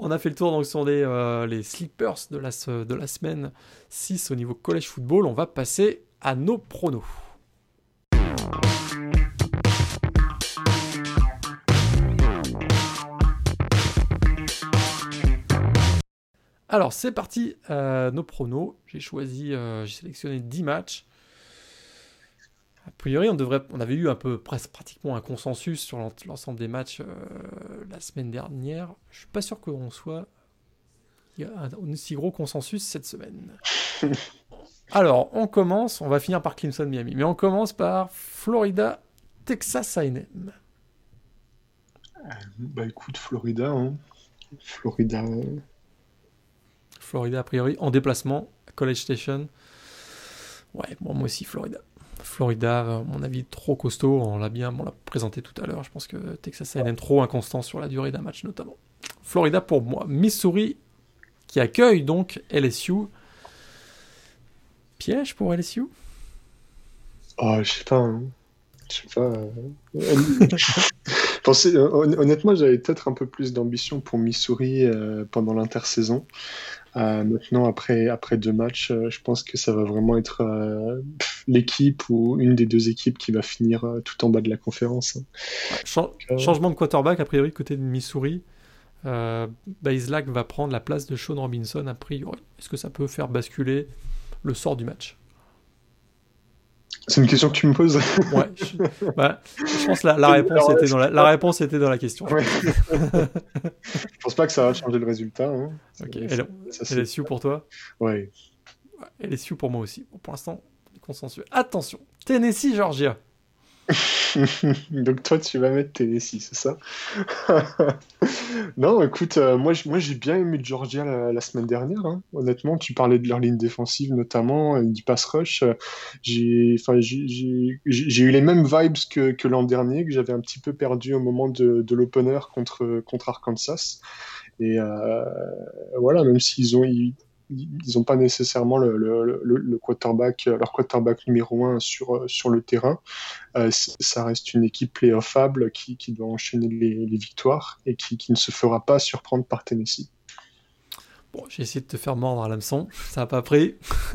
On a fait le tour, donc ce sont les, les sleepers de la, semaine 6 au niveau college football. On va passer à nos pronos. Alors, c'est parti, euh, nos pronos. J'ai choisi, euh, j'ai sélectionné 10 matchs. A priori, on, devrait, on avait eu un peu, presque pratiquement un consensus sur l'ensemble des matchs euh, la semaine dernière. Je suis pas sûr qu'on soit. Il y a un, aussi gros consensus cette semaine. <laughs> Alors, on commence, on va finir par Clemson Miami, mais on commence par Florida, Texas AM. Bah écoute, Florida, hein. Florida. Florida a priori, en déplacement, College Station. Ouais, moi aussi Florida. Florida, à mon avis, trop costaud. On l'a bien on l'a présenté tout à l'heure. Je pense que Texas A&M trop inconstant sur la durée d'un match notamment. Florida pour moi. Missouri qui accueille donc LSU. Piège pour LSU Oh, je sais pas. Hein. Je sais pas. <laughs> Euh, honnêtement, j'avais peut-être un peu plus d'ambition pour Missouri euh, pendant l'intersaison. Euh, maintenant, après, après deux matchs, euh, je pense que ça va vraiment être l'équipe ou une des deux équipes qui va finir tout en bas de la conférence. Hein. changement de quarterback, a priori, côté de Missouri. Euh, va prendre la place de Sean Robinson, a priori. Est-ce que ça peut faire basculer le sort du match? C'est une question que tu me poses. ouais, je, bah, je pense que la, la réponse était dans la, la, réponse était dans la question. Ouais. je pense pas que ça va changer le résultat. Hein. Ok. LSU pour toi Ouais. LSU pour moi aussi. Bon, pour l'instant, consensuel. Attention, Tennessee, Georgia. <laughs> Donc toi, tu vas mettre Tennessee, c'est ça? <laughs> Non, écoute, euh, moi, moi j'ai bien aimé Georgia la, semaine dernière. Hein. Honnêtement, tu parlais de leur ligne défensive notamment, euh, du pass rush. j'ai, j'ai, eu les mêmes vibes que, que l'an dernier, que j'avais un petit peu perdu au moment de, de l'opener contre, contre Arkansas. Et euh, voilà, même s'ils ont, ils n'ont pas nécessairement le, quarterback, leur quarterback numéro un sur, sur le terrain. Euh, ça reste une équipe playoffable qui, qui doit enchaîner les, les victoires et qui, qui, ne se fera pas surprendre par Tennessee. Bon, j'ai essayé de te faire mordre à l'hameçon, ça n'a pas pris. <laughs>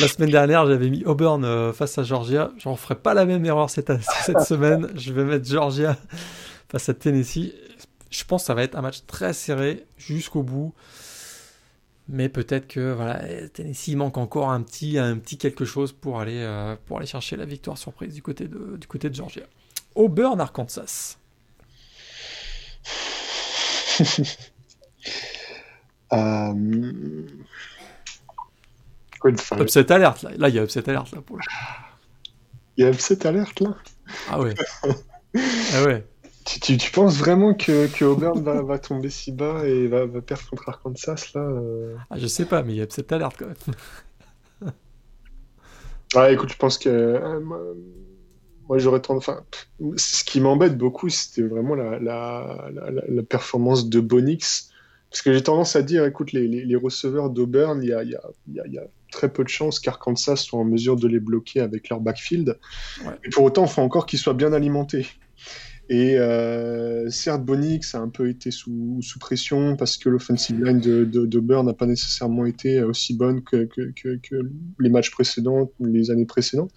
la semaine dernière, j'avais mis Auburn euh, face à Georgia. J'en ferai pas la même erreur cette, <laughs> cette semaine. Je vais mettre Georgia face à Tennessee. Je pense que ça va être un match très serré jusqu'au bout. Mais peut-être que voilà, Tennessee manque encore un petit, un petit quelque chose pour aller, euh, pour aller chercher la victoire surprise du côté de, du côté de Georgia. Auburn, Arkansas. <laughs> um... Upset alert là. Là, il y a upset alert là pour Il y a upset alert là. Ah ouais. ah ouais. Tu, tu, penses vraiment que, que Auburn va, va, tomber si bas et va, va perdre contre Arkansas là euh ah, Je sais pas, mais il y a cette alerte quand même. <laughs> ouais, écoute, je pense que euh, moi, j'aurais tendance. Enfin, ce qui m'embête beaucoup, c'était vraiment la, la, la, la, performance de Bonix. Parce que j'ai tendance à dire, écoute, les, les, les receveurs d'Auburn, il y a, y, a, y a, très peu de chances qu'Arkansas soit en mesure de les bloquer avec leur backfield. Ouais. Et pour autant, il faut encore qu'ils soient bien alimentés. Et euh, certes, Bonix a un peu été sous, sous pression parce que l'offensive line de, de, de n'a pas nécessairement été aussi bonne que, que, les matchs précédents, les années précédentes.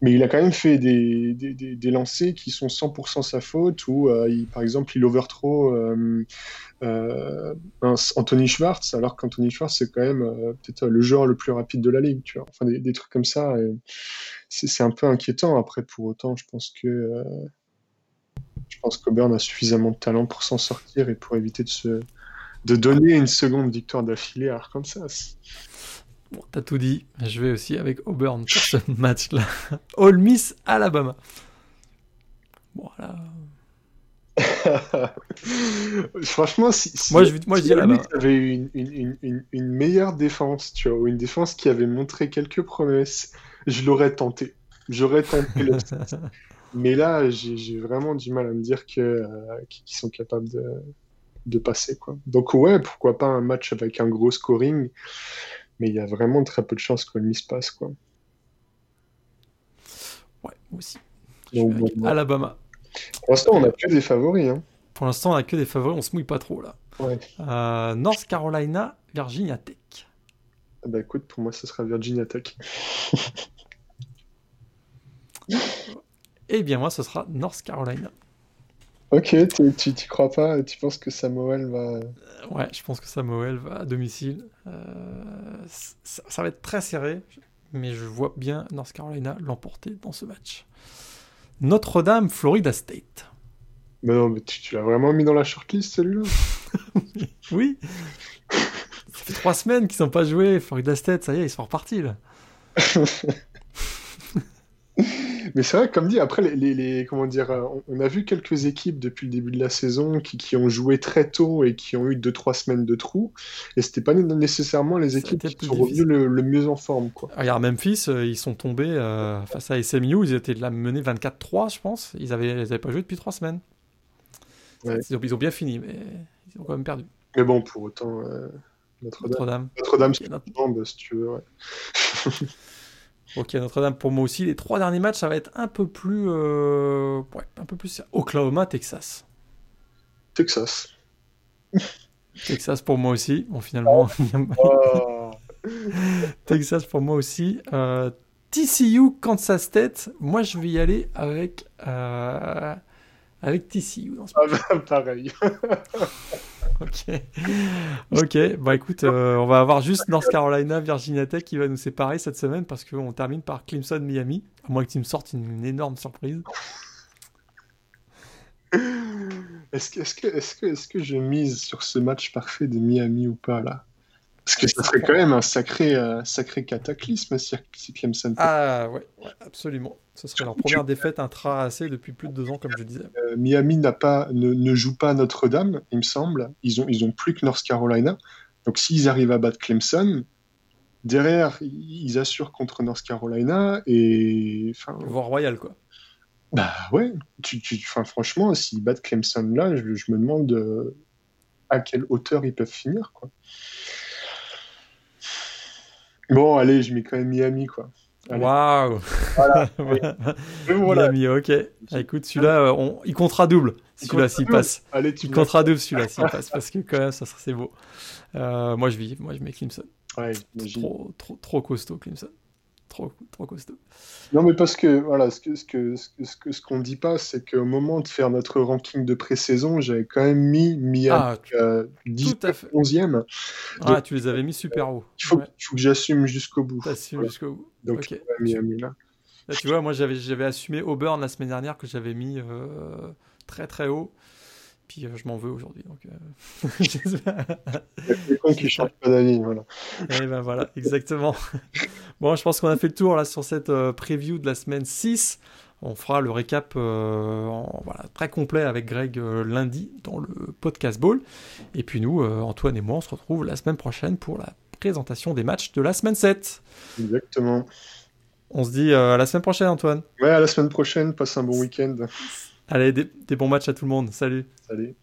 Mais il a quand même fait des, des, des, des lancers qui sont 100% sa faute, ou euh, il, par exemple, il overthrow euh, euh, Anthony Schwartz, alors qu'Anthony Schwartz, c'est quand même euh, peut-être le joueur le plus rapide de la ligue. Tu enfin, des, trucs comme ça. C'est un peu inquiétant. Après, pour autant, je pense que euh, je pense qu'Auburn a suffisamment de talent pour s'en sortir et pour éviter de, se, de donner une seconde victoire d'affilée à Arkansas. Bon, t'as tout dit. Je vais aussi avec Auburn pour ce <laughs> match-là. All Miss Alabama. Voilà. <laughs> Franchement, si, si, moi je, moi, je dis Alabama avait une, une, une, une, meilleure défense, tu vois, ou une défense qui avait montré quelques promesses, je l'aurais tenté. J'aurais tenté le <laughs> Mais là, j'ai vraiment du mal à me dire que euh, qu'ils sont capables de, de passer. Quoi. Donc ouais, pourquoi pas un match avec un gros scoring, mais il y a vraiment très peu de chances que le se passe. Quoi. Ouais, moi aussi. Donc, Alabama. Pour l'instant, on a que des favoris. Hein. Pour l'instant, on a que des favoris, on se mouille pas trop là. Ouais. Euh, North Carolina, Virginia Tech. Bah écoute, pour moi, ce sera Virginia Tech. <laughs> Eh bien, moi, ce sera North Carolina. Ok, tu n'y crois pas Tu penses que Samuel va. Ouais, je pense que Samuel va à domicile. Euh, ça, va être très serré, mais je vois bien North Carolina l'emporter dans ce match. Notre-Dame, Florida State. Mais non, mais tu, l'as vraiment mis dans la shortlist celui-là <laughs> Oui Ça fait trois semaines qu'ils sont pas joués. Florida State, ça y est, ils sont repartis là. <laughs> Mais c'est vrai, comme dit, après, les, les, comment dire, euh, on, a vu quelques équipes depuis le début de la saison qui, qui ont joué très tôt et qui ont eu 2-3 semaines de trous. Et c'était pas nécessairement les équipes qui sont revenues le, mieux en forme. Quoi. Regarde, Memphis, euh, ils sont tombés euh, face à SMU, ils étaient de la menée 24-3, je pense. Ils avaient, ils avaient pas joué depuis 3 semaines. Ils, ont, ils, ont, bien fini, mais ils ont quand même perdu. Mais bon, pour autant, Notre-Dame. Notre-Dame, c'est notre... si tu veux, ouais. <laughs> Ok, Notre-Dame pour moi aussi. Les trois derniers matchs, ça va être un peu plus. Euh, ouais, un peu plus. Oklahoma, Texas. Texas. Texas pour moi aussi. Bon, finalement. Oh. <laughs> Texas pour moi aussi. Euh, TCU, Kansas State. Moi, je vais y aller avec. Euh, avec TCU. Dans ce ah bah, pareil. <laughs> ok. Ok, bah écoute, euh, on va avoir juste North Carolina, Virginia Tech qui va nous séparer cette semaine parce qu'on termine par Clemson, Miami. À moins que tu me sortes une, énorme surprise. Est-ce que, est que, est que, est que je mise sur ce match parfait de Miami ou pas là? Parce que ça serait quand même un sacré, euh, sacré cataclysme si Clemson. Ah ouais, absolument. Ce serait leur première défaite intra-AC depuis plus de deux ans, comme je disais. Euh, Miami n'a pas, ne, joue pas Notre-Dame, il me semble. Ils ont, ils ont plus que North Carolina. Donc s'ils arrivent à battre Clemson, derrière, ils assurent contre North Carolina et. Voir Royal, quoi. Bah ouais. Tu, tu, franchement, s'ils battent Clemson là, je, me demande euh, à quelle hauteur ils peuvent finir, quoi. Bon, allez, je mets quand même Miami, quoi. Waouh <laughs> Voilà. Miami, ok. Ah, écoute, celui-là, euh, il comptera double. Celui-là, s'il passe. Allez, tu il comptera double, celui-là, s'il <laughs> passe. Parce que quand même, ça c'est beau. Euh, moi, je vis. Moi, je mets Clemson. Ouais, trop, trop, trop costaud, Clemson trop, trop costaud. Non, mais parce que, voilà, ce qu'on ce que, ce que, ce qu'on dit pas, c'est qu'au moment de faire notre ranking de pré-saison, j'avais quand même mis Miami ah, euh, 10 11e. Ah, tu les avais mis super haut. Il faut, faut que j'assume jusqu'au bout. T'assumes jusqu'au bout. Donc, okay. Miami là. là. Tu vois, moi, j'avais assumé Auburn la semaine dernière que j'avais mis euh, très très haut. Puis euh, je m'en veux aujourd'hui. Donc, euh... <laughs> <laughs> qui changent pas d'avis, voilà. Et ben voilà, exactement. bon, je pense qu'on a fait le tour là sur cette euh, preview de la semaine 6. On fera le récap euh, en, voilà, très complet avec Greg lundi dans le podcast Ball. Et puis nous, Antoine et moi, on se retrouve la semaine prochaine pour la présentation des matchs de la semaine 7. Exactement. On se dit à la semaine prochaine, Antoine. Ouais, à la semaine prochaine. Passe un bon week-end. Allez, des, bons matchs à tout le monde. Salut. Salut.